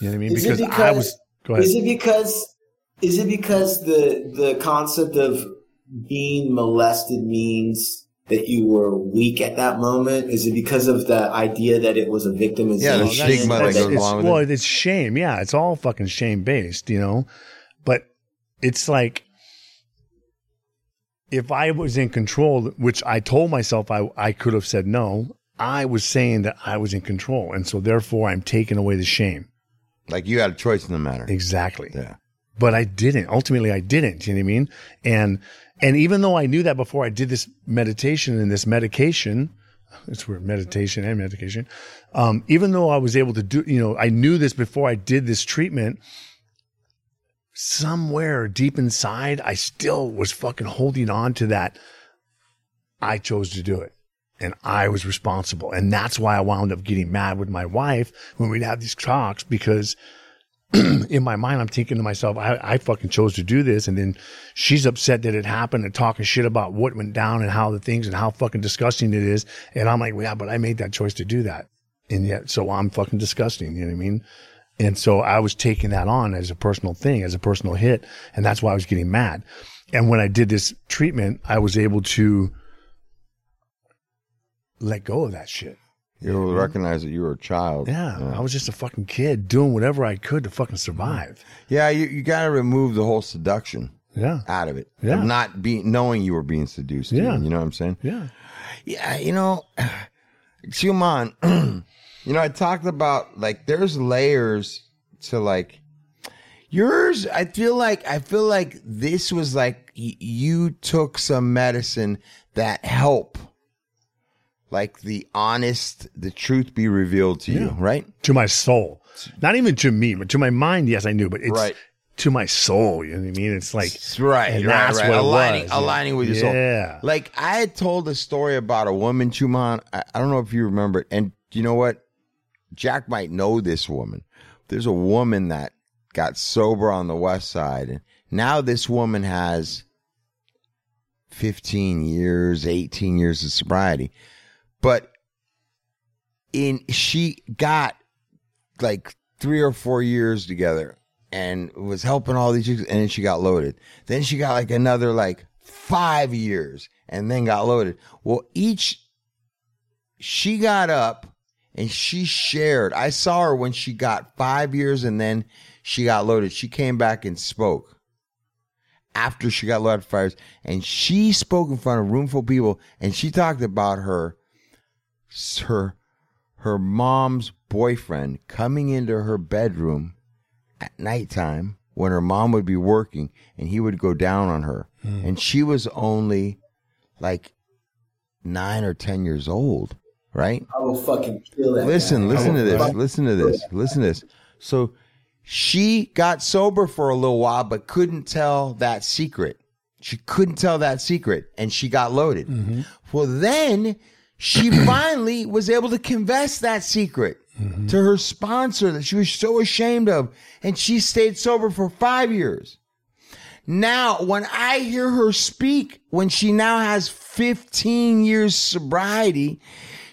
You know what I mean? Is it Because, I was. Go ahead. Is it because is it because the the concept of being molested means that you were weak at that moment? Is it because of the idea that it was a victimization? Yeah, the Well, that's- stigma that goes it's- along with well, it. it's shame. Yeah, it's all fucking shame based, you know. But it's like if I was in control, which I told myself I I could have said no. I was saying that I was in control, and so therefore I'm taking away the shame. like you had a choice in the matter. Exactly. Yeah, but I didn't. Ultimately, I didn't. You know what I mean? And and even though I knew that before I did this meditation and this medication, it's weird, meditation and medication. Um, even though I was able to do, you know, I knew this before I did this treatment. Somewhere deep inside, I still was fucking holding on to that. I chose to do it. And I was responsible. And that's why I wound up getting mad with my wife when we'd have these talks because in my mind, I'm thinking to myself, I, I fucking chose to do this. And then she's upset that it happened and talking shit about what went down and how the things and how fucking disgusting it is. And I'm like, yeah, but I made that choice to do that. And yet, so I'm fucking disgusting. You know what I mean? And so I was taking that on as a personal thing, as a personal hit. And that's why I was getting mad. And when I did this treatment, I was able to let go of that shit. You will recognize that you were a child. Yeah, I was just a fucking kid doing whatever I could to fucking mm-hmm. survive. yeah. You you got to remove the whole seduction Yeah. out of it. Yeah. of not being knowing you were being seduced. Yeah. you know what I'm saying. Yeah. Yeah, you know, Chuman, you know, I talked about like there's layers to like yours. I feel like I feel like this was like y- you took some medicine that help, like the honest, the truth be revealed to you, right? to my soul. Not even to me, but to my mind. Yes, I knew, but it's Right. to my soul. You know what I mean? It's like That's right, and right, that's right. what aligning, was, yeah. aligning with your soul. Yeah. Like I had told a story about a woman, Chuman. I, I don't know if you remember it. And you know what? Jack might know this woman. There's a woman that got sober on the west side. And now this woman has 15 years, 18 years of sobriety. But in she got like three or four years together and was helping all these chicks, and then she got loaded. Then she got like another like five years and then got loaded. Well, each she got up and she shared. I saw her when she got five years and then she got loaded. She came back and spoke after she got loaded years, and she spoke in front of a room full of people and she talked about her her her mom's boyfriend coming into her bedroom at nighttime when her mom would be working and he would go down on her. Hmm. And she was only like nine or 10 years old, right? I will fucking kill that. Listen, guy. listen to this. fuck- Listen to this. Listen to this. So she got sober for a little while, but couldn't tell that secret. She couldn't tell that secret and she got loaded. Mm-hmm. Well, then she finally was able to confess that secret mm-hmm. to her sponsor that she was so ashamed of. And she stayed sober for five years. Now, when I hear her speak, when she now has 15 years sobriety,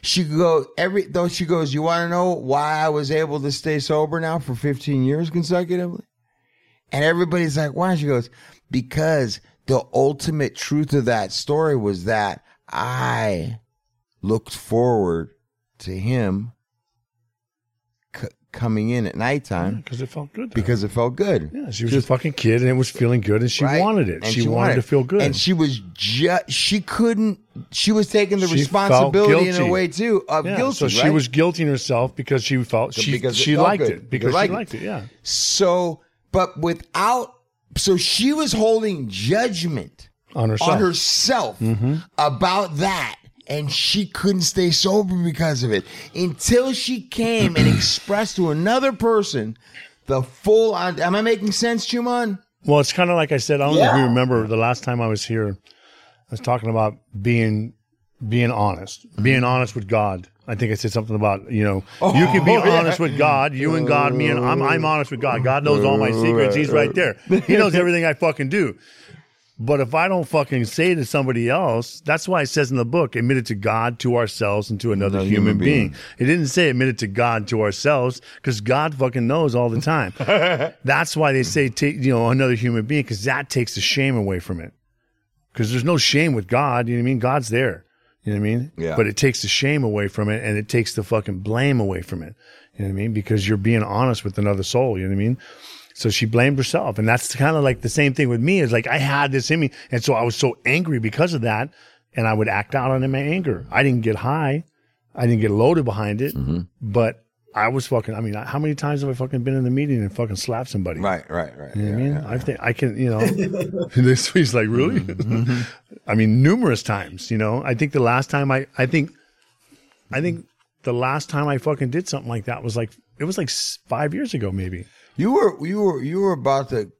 she go every though she goes, You want to know why I was able to stay sober now for 15 years consecutively? And everybody's like, Why? She goes, Because the ultimate truth of that story was that I looked forward to him c- coming in at nighttime Because it felt good. her. because it felt good. yeah, she was a fucking kid and it was feeling good and she right? wanted it. And She, wanted to feel good. and she was just she couldn't. She was taking the She responsibility in a way too of yeah, guilty. so she right? was guilting herself because she felt she Because she liked good. it because Because she liked liked it. Yeah, so, but without. So she was holding judgment on herself. on herself Mm-hmm. about that. And she couldn't stay sober because of it until she came and expressed to another person the full. on. Am I making sense, Chuman? Well, it's kind of like I said. I don't know if you remember the last time I was here. I was talking about being being honest, being honest with God. I think I said something about you know you can be Oh, yeah. honest with God, you and God, me and I'm I'm honest with God. God knows all my secrets. He's right there. He knows everything I fucking do. But if I don't fucking say to somebody else, that's why it says in the book, admit it to God, to ourselves, and to another Another human, human being. being. It didn't say admit it to God, to ourselves, because God fucking knows all the time. that's why they say take you know another human being, because that takes the shame away from it. Because there's no shame with God. You know what I mean? God's there. You know what I mean? Yeah. But it takes the shame away from it, and it takes the fucking blame away from it. You know what I mean? Because you're being honest with another soul. You know what I mean? So she blamed herself. And that's kind of like the same thing with me is like I had this in me. And so I was so angry because of that. And I would act out on it my anger. I didn't get high. I didn't get loaded behind it. Mm-hmm. But I was fucking, I mean, how many times have I fucking been in the meeting and fucking slapped somebody? Right, right, right. You know what I mean? yeah. I think I can, you know, this he's like, really? Mm-hmm. I mean, numerous times, you know. I think the last time I, I think, I think the last time I fucking did something like that was like, it was like five years ago, maybe. You were you were you were about to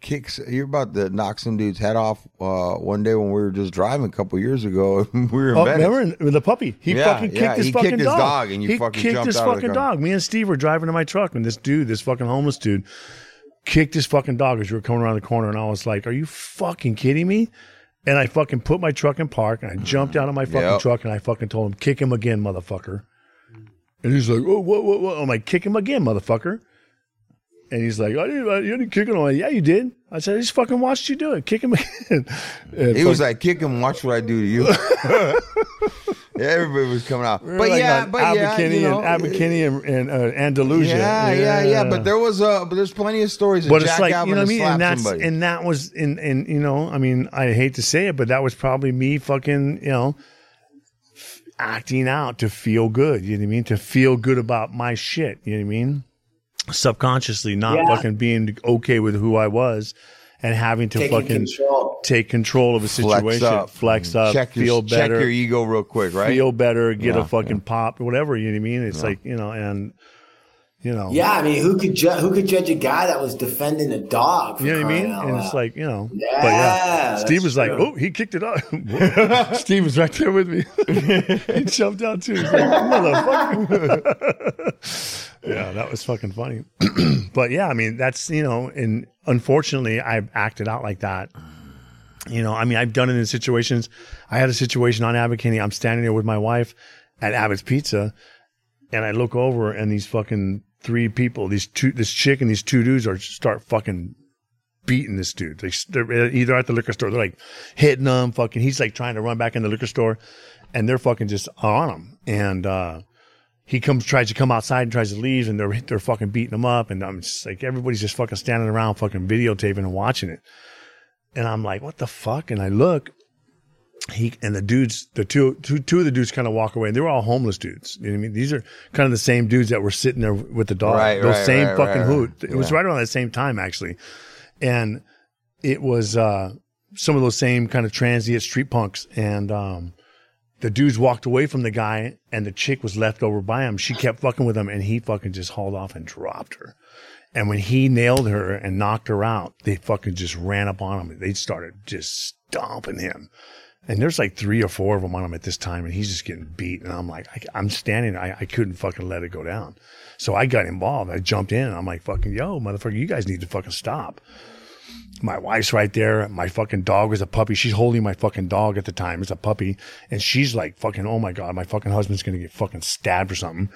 kick. You're about to knock some dude's head off uh, one day when we were just driving a couple years ago. we were in Oh, Venice. remember in- the puppy? He Yeah, fucking kicked yeah, his he fucking kicked his dog. dog and you he fucking kicked jumped his out of the fucking dog. Me and Steve were driving to my truck, and this dude, this fucking homeless dude, kicked his fucking dog as we were coming around the corner, and I was like, "Are you fucking kidding me?" And I fucking put my truck in park, and I jumped out of my fucking Yep. truck, and I fucking told him, "Kick him again, motherfucker." And he's like, "Oh, what, what, what?" I'm like, "Kick him again, motherfucker." And he's like, I didn't, I didn't kick him. I'm like, yeah, you did. I said, I just fucking watched you do it. Kick him again. And He was like, "Kick him, watch what I do to you." yeah, everybody was coming out, were but like yeah, but yeah, Abercrombie you know, and Abercrombie and and, uh, Andalusia. yeah, yeah, yeah, But there was uh, but there's plenty of stories. Of but Jack it's like Alvin you know what I mean, and that's somebody. and that was in and you know I mean I hate to say it, but that was probably me fucking you know acting out to feel good. You know what I mean? To feel good about my shit. You know what I mean? Subconsciously, not Yeah. fucking being okay with who I was, and having to Taking fucking control. take control of a flex situation, up, flex mm-hmm. up, check feel your, better, check your ego real quick, right? feel better, get Yeah, a fucking pop, whatever. You know what I mean? It's like you know, and you know, Yeah, I mean, who could ju- who could judge a guy that was defending a dog? You know what I mean? And it's like, you know, Yeah, but yeah, Steve that's was like, oh, he kicked it up. Steve was right there with me. he jumped out too. He's like, motherfucker. yeah, that was fucking funny. but yeah, I mean, that's, you know, and unfortunately, I've acted out like that. You know, I mean, I've done it in situations. I had a situation on Kinney. I'm standing there with my wife at Abbot's Pizza, and I look over, and these fucking three people, these two, this chick and these two dudes are start fucking beating this dude. They, they're either at the liquor store, they're like hitting him, fucking. He's like trying to run back in the liquor store, and they're fucking just on him. And uh, he comes, tries to come outside and tries to leave, and they're they're fucking beating him up. And I'm just like, everybody's just fucking standing around, fucking videotaping and watching it. And I'm like, what the fuck? And I look, he and the dudes, the two, two, two of the dudes kind of walk away, and they were all homeless dudes. You know what I mean? These are kind of the same dudes that were sitting there with the dog. Right, Those right, same right, fucking right, hoot. It was Yeah. right around that same time actually, and it was uh, some of those same kind of transient street punks. And um, the dudes walked away from the guy, and the chick was left over by him. She kept fucking with him, and he fucking just hauled off and dropped her. And when he nailed her and knocked her out, they fucking just ran up on him. They started just stomping him. And there's like three or four of them on him at this time, and he's just getting beat. And I'm like, I, I'm standing, I, I couldn't fucking let it go down. So I got involved. I jumped in, and I'm like, fucking, yo, motherfucker, you guys need to fucking stop. My wife's right there. My fucking dog is a puppy. She's holding my fucking dog at the time. It's a puppy. And she's like fucking, oh my God, my fucking husband's going to get fucking stabbed or something.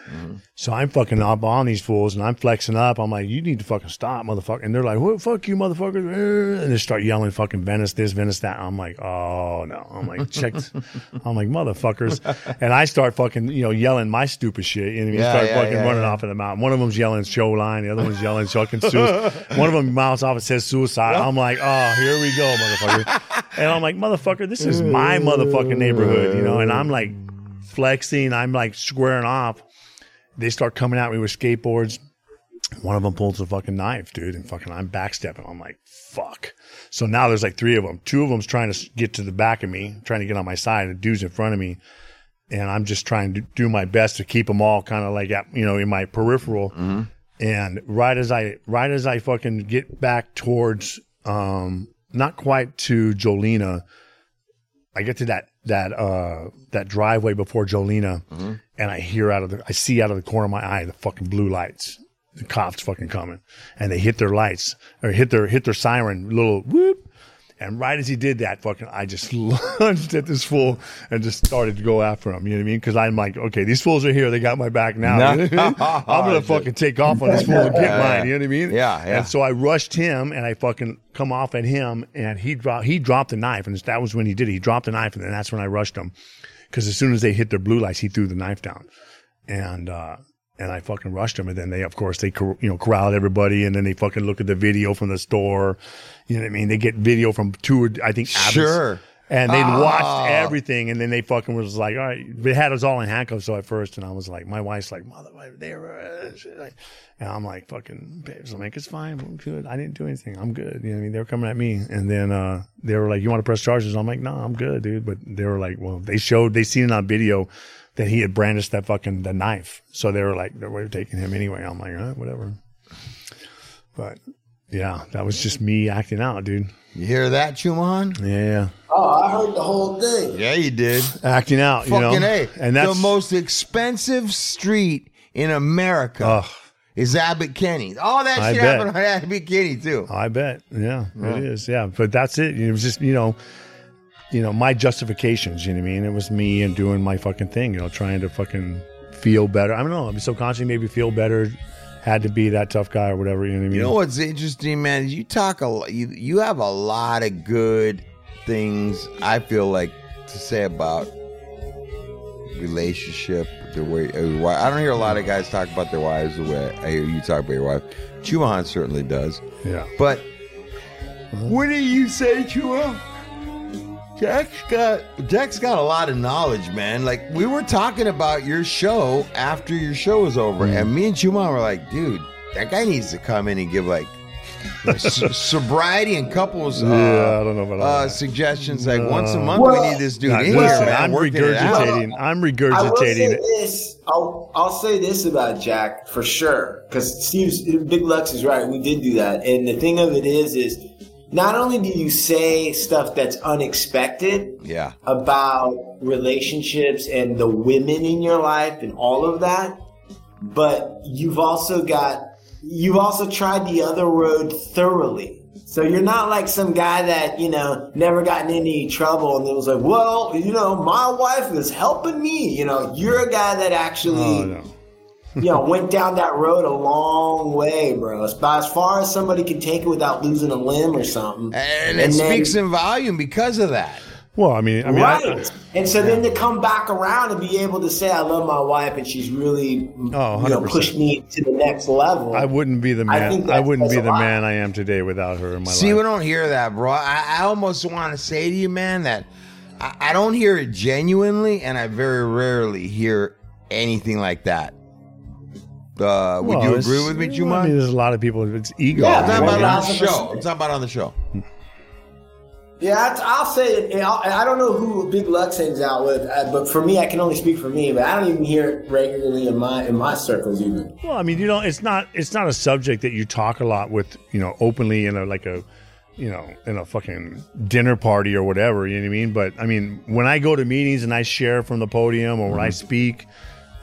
So I'm fucking up on these fools and I'm flexing up. I'm like, you need to fucking stop, motherfucker. And they're like, what, fuck you, motherfucker. And they start yelling fucking Venice this, Venice that. I'm like, oh no. I'm like, check. I'm like, motherfuckers. And I start fucking, you know, yelling my stupid shit. And Yeah, start yeah, fucking yeah, running off in the mountain. One of them's yelling show line. The other one's yelling fucking suicide. One of them mouths off and says suicide. I'm like, oh, here we go, motherfucker. and I'm like, motherfucker, this is my motherfucking neighborhood, you know? And I'm like flexing. I'm like squaring off. They start coming at me with skateboards. One of them pulls a fucking knife, dude, and fucking I'm backstepping. I'm like, fuck. So now there's like three of them. Two of them's trying to get to the back of me, trying to get on my side. The dude's in front of me, and I'm just trying to do my best to keep them all kind of like at you know in my peripheral. Mm-hmm. And right as I right as I fucking get back towards um not quite to Jolena, I get to that that uh that driveway before Jolena, and I hear out of the I see out of the corner of my eye the fucking blue lights. The cops fucking coming, and they hit their lights or hit their hit their siren little whoop. And right as he did that, fucking, I just lunged at this fool and just started to go after him. You know what I mean? Because I'm like, okay, these fools are here. They got my back now. No. You know what I mean? I'm gonna fucking take off on this fool and get mine. You know what I mean? Yeah, yeah. And so I rushed him and I fucking come off at him and he dropped he dropped the knife and that was when he did it. He dropped the knife and then that's when I rushed him because as soon as they hit their blue lights, he threw the knife down and uh and I fucking rushed them. and then they of course they you know corralled everybody and then they fucking look at the video from the store. You know what I mean? They get video from two I think Abbot's. Sure. And they'd Oh. watched everything, and then they fucking was like, all right, they had us all in handcuffs. So at first, and I was like, my wife's like, mother, they were, uh, like- and I'm like, fucking, babes, I'm like, it's fine, I'm good. I didn't do anything, I'm good. You know, what I mean, they were coming at me, and then uh, they were like, you want to press charges? I'm like, no, I'm good, dude. But they were like, well, they showed, they seen it on video that he had brandished that fucking the knife, so they were like, they were taking him anyway. I'm like, all right, whatever. But yeah, that was just me acting out, dude. You hear that, Chuman? Yeah, Oh, I heard the whole thing. Yeah, you did. acting out, you know. Fucking A. And that's the most expensive street in America Ugh. is Abbot Kinney. All that I shit bet. happened on Abbot Kinney, too. I bet. Yeah, it is. Yeah, but that's it. It was just you know, you know, my justifications. You know what I mean? It was me and doing my fucking thing. You know, trying to fucking feel better. I don't know. I'm subconsciously maybe feel better. Had to be that tough guy or whatever. You know what I mean? You know what's interesting, man? You talk a lot. You, you have a lot of good things. I feel like to say about relationship. The way uh, I don't hear a lot of guys talk about their wives the way I hear you talk about your wife. Chuman certainly does. yeah. But what do you say, Chua? Jack's got Jack's got a lot of knowledge, man. Like we were talking about your show after your show was over, Mm. and me and Chuma were like, dude, that guy needs to come in and give like s- sobriety and couples uh, Yeah, I don't know about uh, that. suggestions. Like once a No. month, we need this dude Nah, in listen, here, man. I'm working it out. regurgitating. I'm I will say regurgitating. this. I'll I'll say this about Jack for sure because Steve's Big Lux is right. We did do that, and the thing of it is, is not only do you say stuff that's unexpected Yeah, about relationships and the women in your life and all of that, but you've also got you've also tried the other road thoroughly. So you're not like some guy that, you know, never gotten in any trouble and it was like, well, you know, my wife is helping me. You know, you're a guy that actually, oh no. You know, went down that road a long way, bro. It's about as far as somebody can take it without losing a limb or something. and it then- speaks in volume because of that. Well, I mean, I mean, I- right. and so then to come back around and be able to say, I love my wife and she's really Oh, you know, 100%. pushed me to the next level. I wouldn't be the man. I, that wouldn't be the lot. man I am today without her in my See, life. we don't hear that, bro. I, I almost want to say to you, man, that I, I don't hear it genuinely, and I very rarely hear anything like that. Uh, would Well, you agree with me, well, Juma? I mean, there's a lot of people. It's ego. Yeah, I'm talking about on the that's what I'm show. saying. I'm talking about on the show. yeah, I- I'll say it. I'll- don't know who Big Lux hangs out with, uh, but for me, I can only speak for me. But I don't even hear it regularly in my in my circles, even. Well, I mean, you know, it's not it's not a subject that you talk a lot with, you know, openly in a like a, you know, in a fucking dinner party or whatever. You know what I mean? But I mean, when I go to meetings and I share from the podium or when I speak,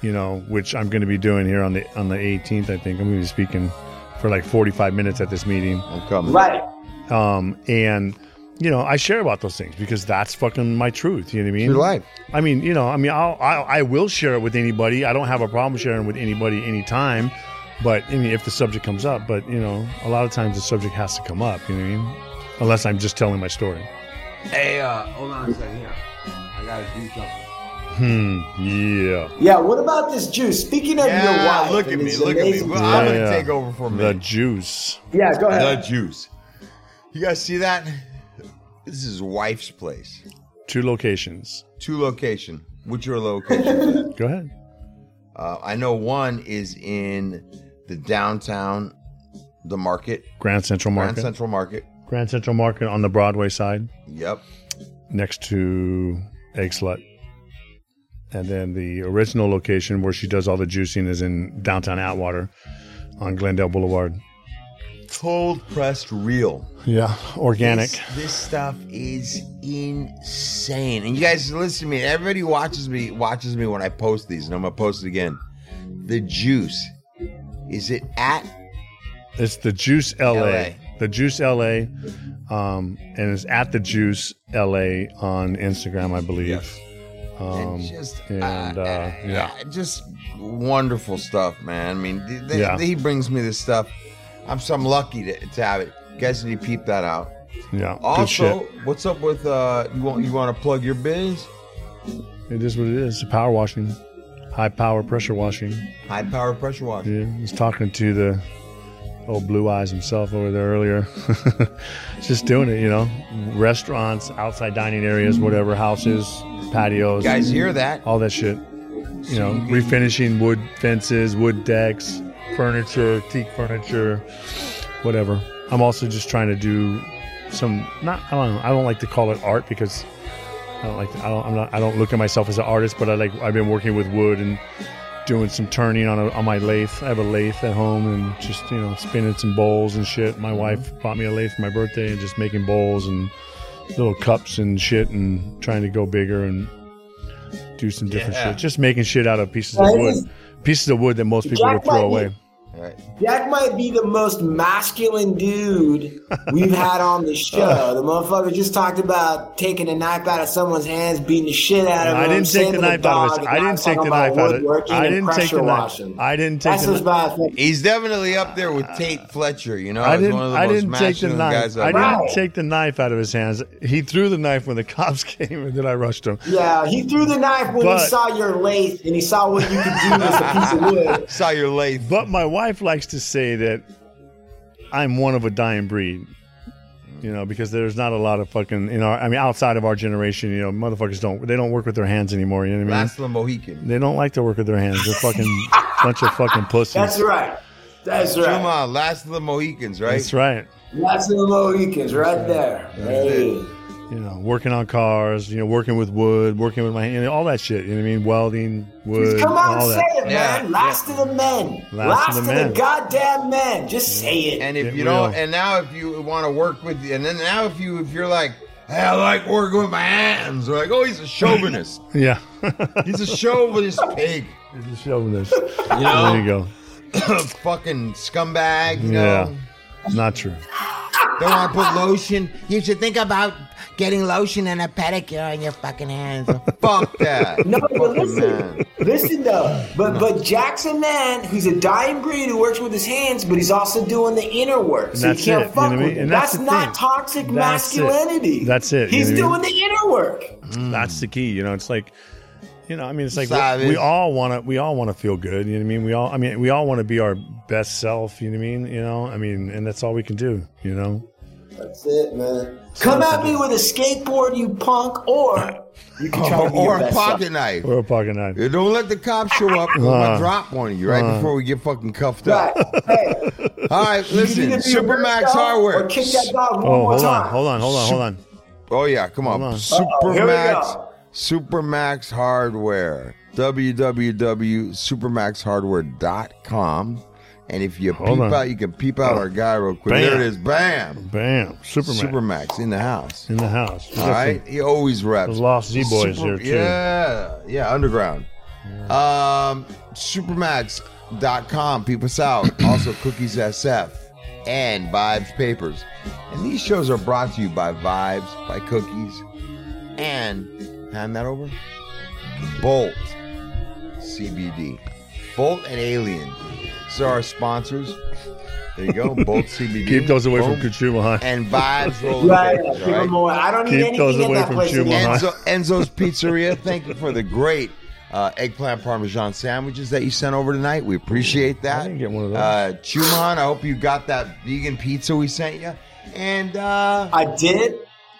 you know, which I'm going to be doing here on the on the 18th, I think I'm going to be speaking for like 45 minutes at this meeting. I'm coming. Right. Um, and you know, I share about those things because that's fucking my truth. You know what I mean? Your life. I mean, you know, I mean, I'll, I I will share it with anybody. I don't have a problem sharing with anybody anytime. But I mean, if the subject comes up, but you know, a lot of times the subject has to come up. You know what I mean? Unless I'm just telling my story. Hey, uh, hold on a second here. I gotta do something. Hmm. Yeah. Yeah, what about this juice? Speaking of your wife, look at me, look at me. amazing- Well, I'm gonna Yeah. take over for a The juice. Yeah, go ahead. The juice. You guys see that? This is wife's place. Two locations. Two location. Which your location? Go ahead. uh, I know one is in the downtown, the market, Grand Central Market. Grand Central Market. Grand Central Market on the Broadway side, Yep. next to Eggslut. And then the original location where she does all the juicing is in downtown Atwater on Glendale Boulevard. Cold pressed real. Yeah, organic. This, this stuff is insane. And you guys listen to me. Everybody watches me watches me when I post these, and I'm gonna post it again. The juice. Is it at It's the Juice LA. LA. The Juice LA. Um, and it's at the Juice LA on Instagram, I believe. Yes. Um, and just and, uh, uh, yeah. just wonderful stuff, man. I mean, th- th- Yeah. he brings me this stuff. I'm so I'm lucky to, to have it. You guys need to peep that out. yeah. Also, what's up with uh? You want you want to plug your biz? It is what it is. Power washing, high power pressure washing. High power pressure washing. Yeah, I was talking to the old Blue Eyes himself over there earlier. Just doing it, you know. Restaurants, outside dining areas, whatever, houses, patios, You guys hear that? all that shit. You know, refinishing wood fences, wood decks, furniture, teak furniture, whatever. I'm also just trying to do some not I don't know, I don't like to call it art because I don't like to, I don't I'm not I don't look at myself as an artist, but I like I've been working with wood and doing some turning on a, on my lathe. I have a lathe at home and just you know spinning some bowls and shit. My mm-hmm. wife bought me a lathe for my birthday and just making bowls and little cups and shit and trying to go bigger and do some different Yeah. shit. Just making shit out of pieces of wood, pieces of wood that most people Jack would throw away. be- All right. Jack might be the most masculine dude we've had on the show. The motherfucker just talked about taking a knife out of someone's hands, beating the shit out of him. I him. didn't take the knife out of his. and I didn't take the knife out of. woodworking I didn't take the knife. washing. I didn't take That's the knife. bad. He's definitely up there with Tate Fletcher. You know, I He's didn't. one of the I most didn't take the masculine knife. guys I I've didn't Wow. take the knife out of his hands. He threw the knife when the cops came, and then I rushed him. Yeah, he threw the knife when But- he saw your lathe and he saw what you could do with a piece of wood. Saw your lathe. But my wife likes to say that I'm one of a dying breed. You know, because there's not a lot of fucking in our. I mean, outside of our generation, you know, motherfuckers don't. They don't work with their hands anymore. You know what I mean? Last of the Mohican. They don't like to work with their hands. They're fucking bunch of fucking pussies. That's right. That's Come right. on, last of the Mohicans, right? That's right. Last of the Mohicans right there. Hey. You know, working on cars. You know, working with wood, working with my hand, all that shit. You know what I mean? Welding, wood, Just Come on, all say that. it, Yeah, man. Last of the men. Last Last, of the of men. the goddamn men. Just say it. And if Get you don't, and now if you want to work with, and then now if you if you're like, hey, I like working with my hands, they're like, oh, he's a chauvinist. Yeah. he's a chauvinist pig. He's showing this. You know, There you know, go. fucking scumbag. You Yeah. know, Not true. Don't want to put lotion. You should think about getting lotion and a pedicure on your fucking hands. Fuck that. No, but Fucking listen, man. listen though. But but Jack's a man who's a dying breed who works with his hands, but he's also doing the inner work. So that's you can't it, you know what I with mean? him. That's That's, not thing. toxic That's it. masculinity. That's it, you He's know what I doing the inner work. Mm. That's the key. You know, it's like, you know, I mean, it's like Savage. we all want to, we all want to feel good. You know what I mean? We all, I mean, we all want to be our best self. You know what I mean? You know, I mean, and that's all we can do. You know. That's it, man. Come at me with a skateboard, you punk, or you can try to be or a pocket self. knife. Or a pocket knife. Don't let the cops show up. I'm Uh, gonna drop one of you right before we get fucking cuffed up. Hey, All right, you can listen, either be your Supermax Hardware. Or kick that dog one Oh, more hold time. on, hold on, hold on, hold on. Oh yeah, come on. Hold on. Uh-oh, here we Supermax go. Supermax Hardware. www.supermaxhardware.com. And if you Hold peep on. out, you can peep out our guy real quick. Bam. There it is. Bam. Bam, Superman Supermax in the house. in the house. All right. He always reps. The Lost Z Boys Super- here too. Yeah, yeah, underground. Um, supermax.com. Peep us out. also, Cookies SF and Vibes Papers. And these shows are brought to you by Vibes, by Cookies, and hand that over. Bolt CBD. Bolt and Alien. So our sponsors. There you go. Bolt CBD. Keep those away from Boom. Kachuma High. And Vibes Roll Right, Right, keep them away. I don't need Keep those anything away at that from place. Chuma anymore. High. Enzo, Enzo's Pizzeria. Thank you for the great uh, eggplant parmesan sandwiches that you sent over tonight. We appreciate that. I didn't get one of those. Uh, Chuman, I hope you got that vegan pizza we sent you. And uh, I did.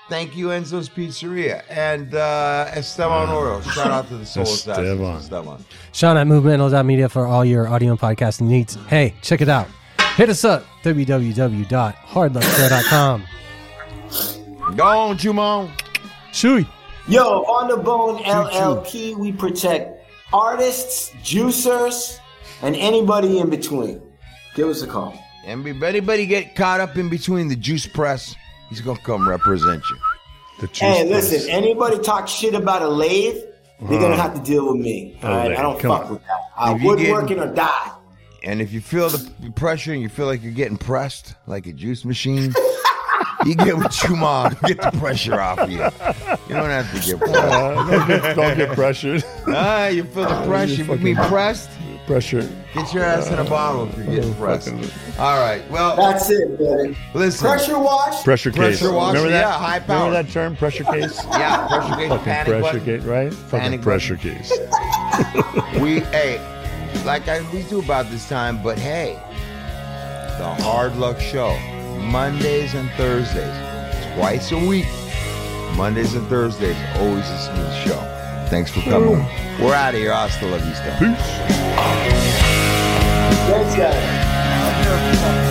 Thank you, Enzo's Pizzeria. And uh, Esteban Oro. Shout out to the Soul Esteban. Esteban. Sean at movemental.media for all your audio and podcasting needs. Hey, check it out. Hit us up, www.hardluckshow.com. Go on, Chuman. Shui. Yo, on the Bone LLP, we protect artists, juicers, and anybody in between. Give us a call. And if anybody get caught up in between the juice press, he's going to come represent you. The juice Hey, press. listen, anybody talk shit about a lathe, they're gonna have to deal with me. All right, I don't come fuck on. with that. I If you woodworking or die. And if you feel the pressure and you feel like you're getting pressed like a juice machine, you get with Chuman, get the pressure off you. You don't have to get pressed. Uh, don't, get, don't get pressured. Ah, you feel the pressure. You fucking- mean pressed? Pressure. Get your ass in a bottle if you're getting pressed. All right. Well, That's it, baby. listen. Pressure wash. Pressure case. Pressure washer, Remember that? yeah, high power. Remember that term, pressure case? Yeah, pressure case, Fucking panic pressure button. case, right? Fucking Panic pressure case. We, hey, like I we do about this time, but hey, the Hard Luck Show, Mondays and Thursdays, twice a week. Mondays and Thursdays, always a smooth show. Thanks for coming. We're out of here. Hasta la vista. Peace. Thanks, guys.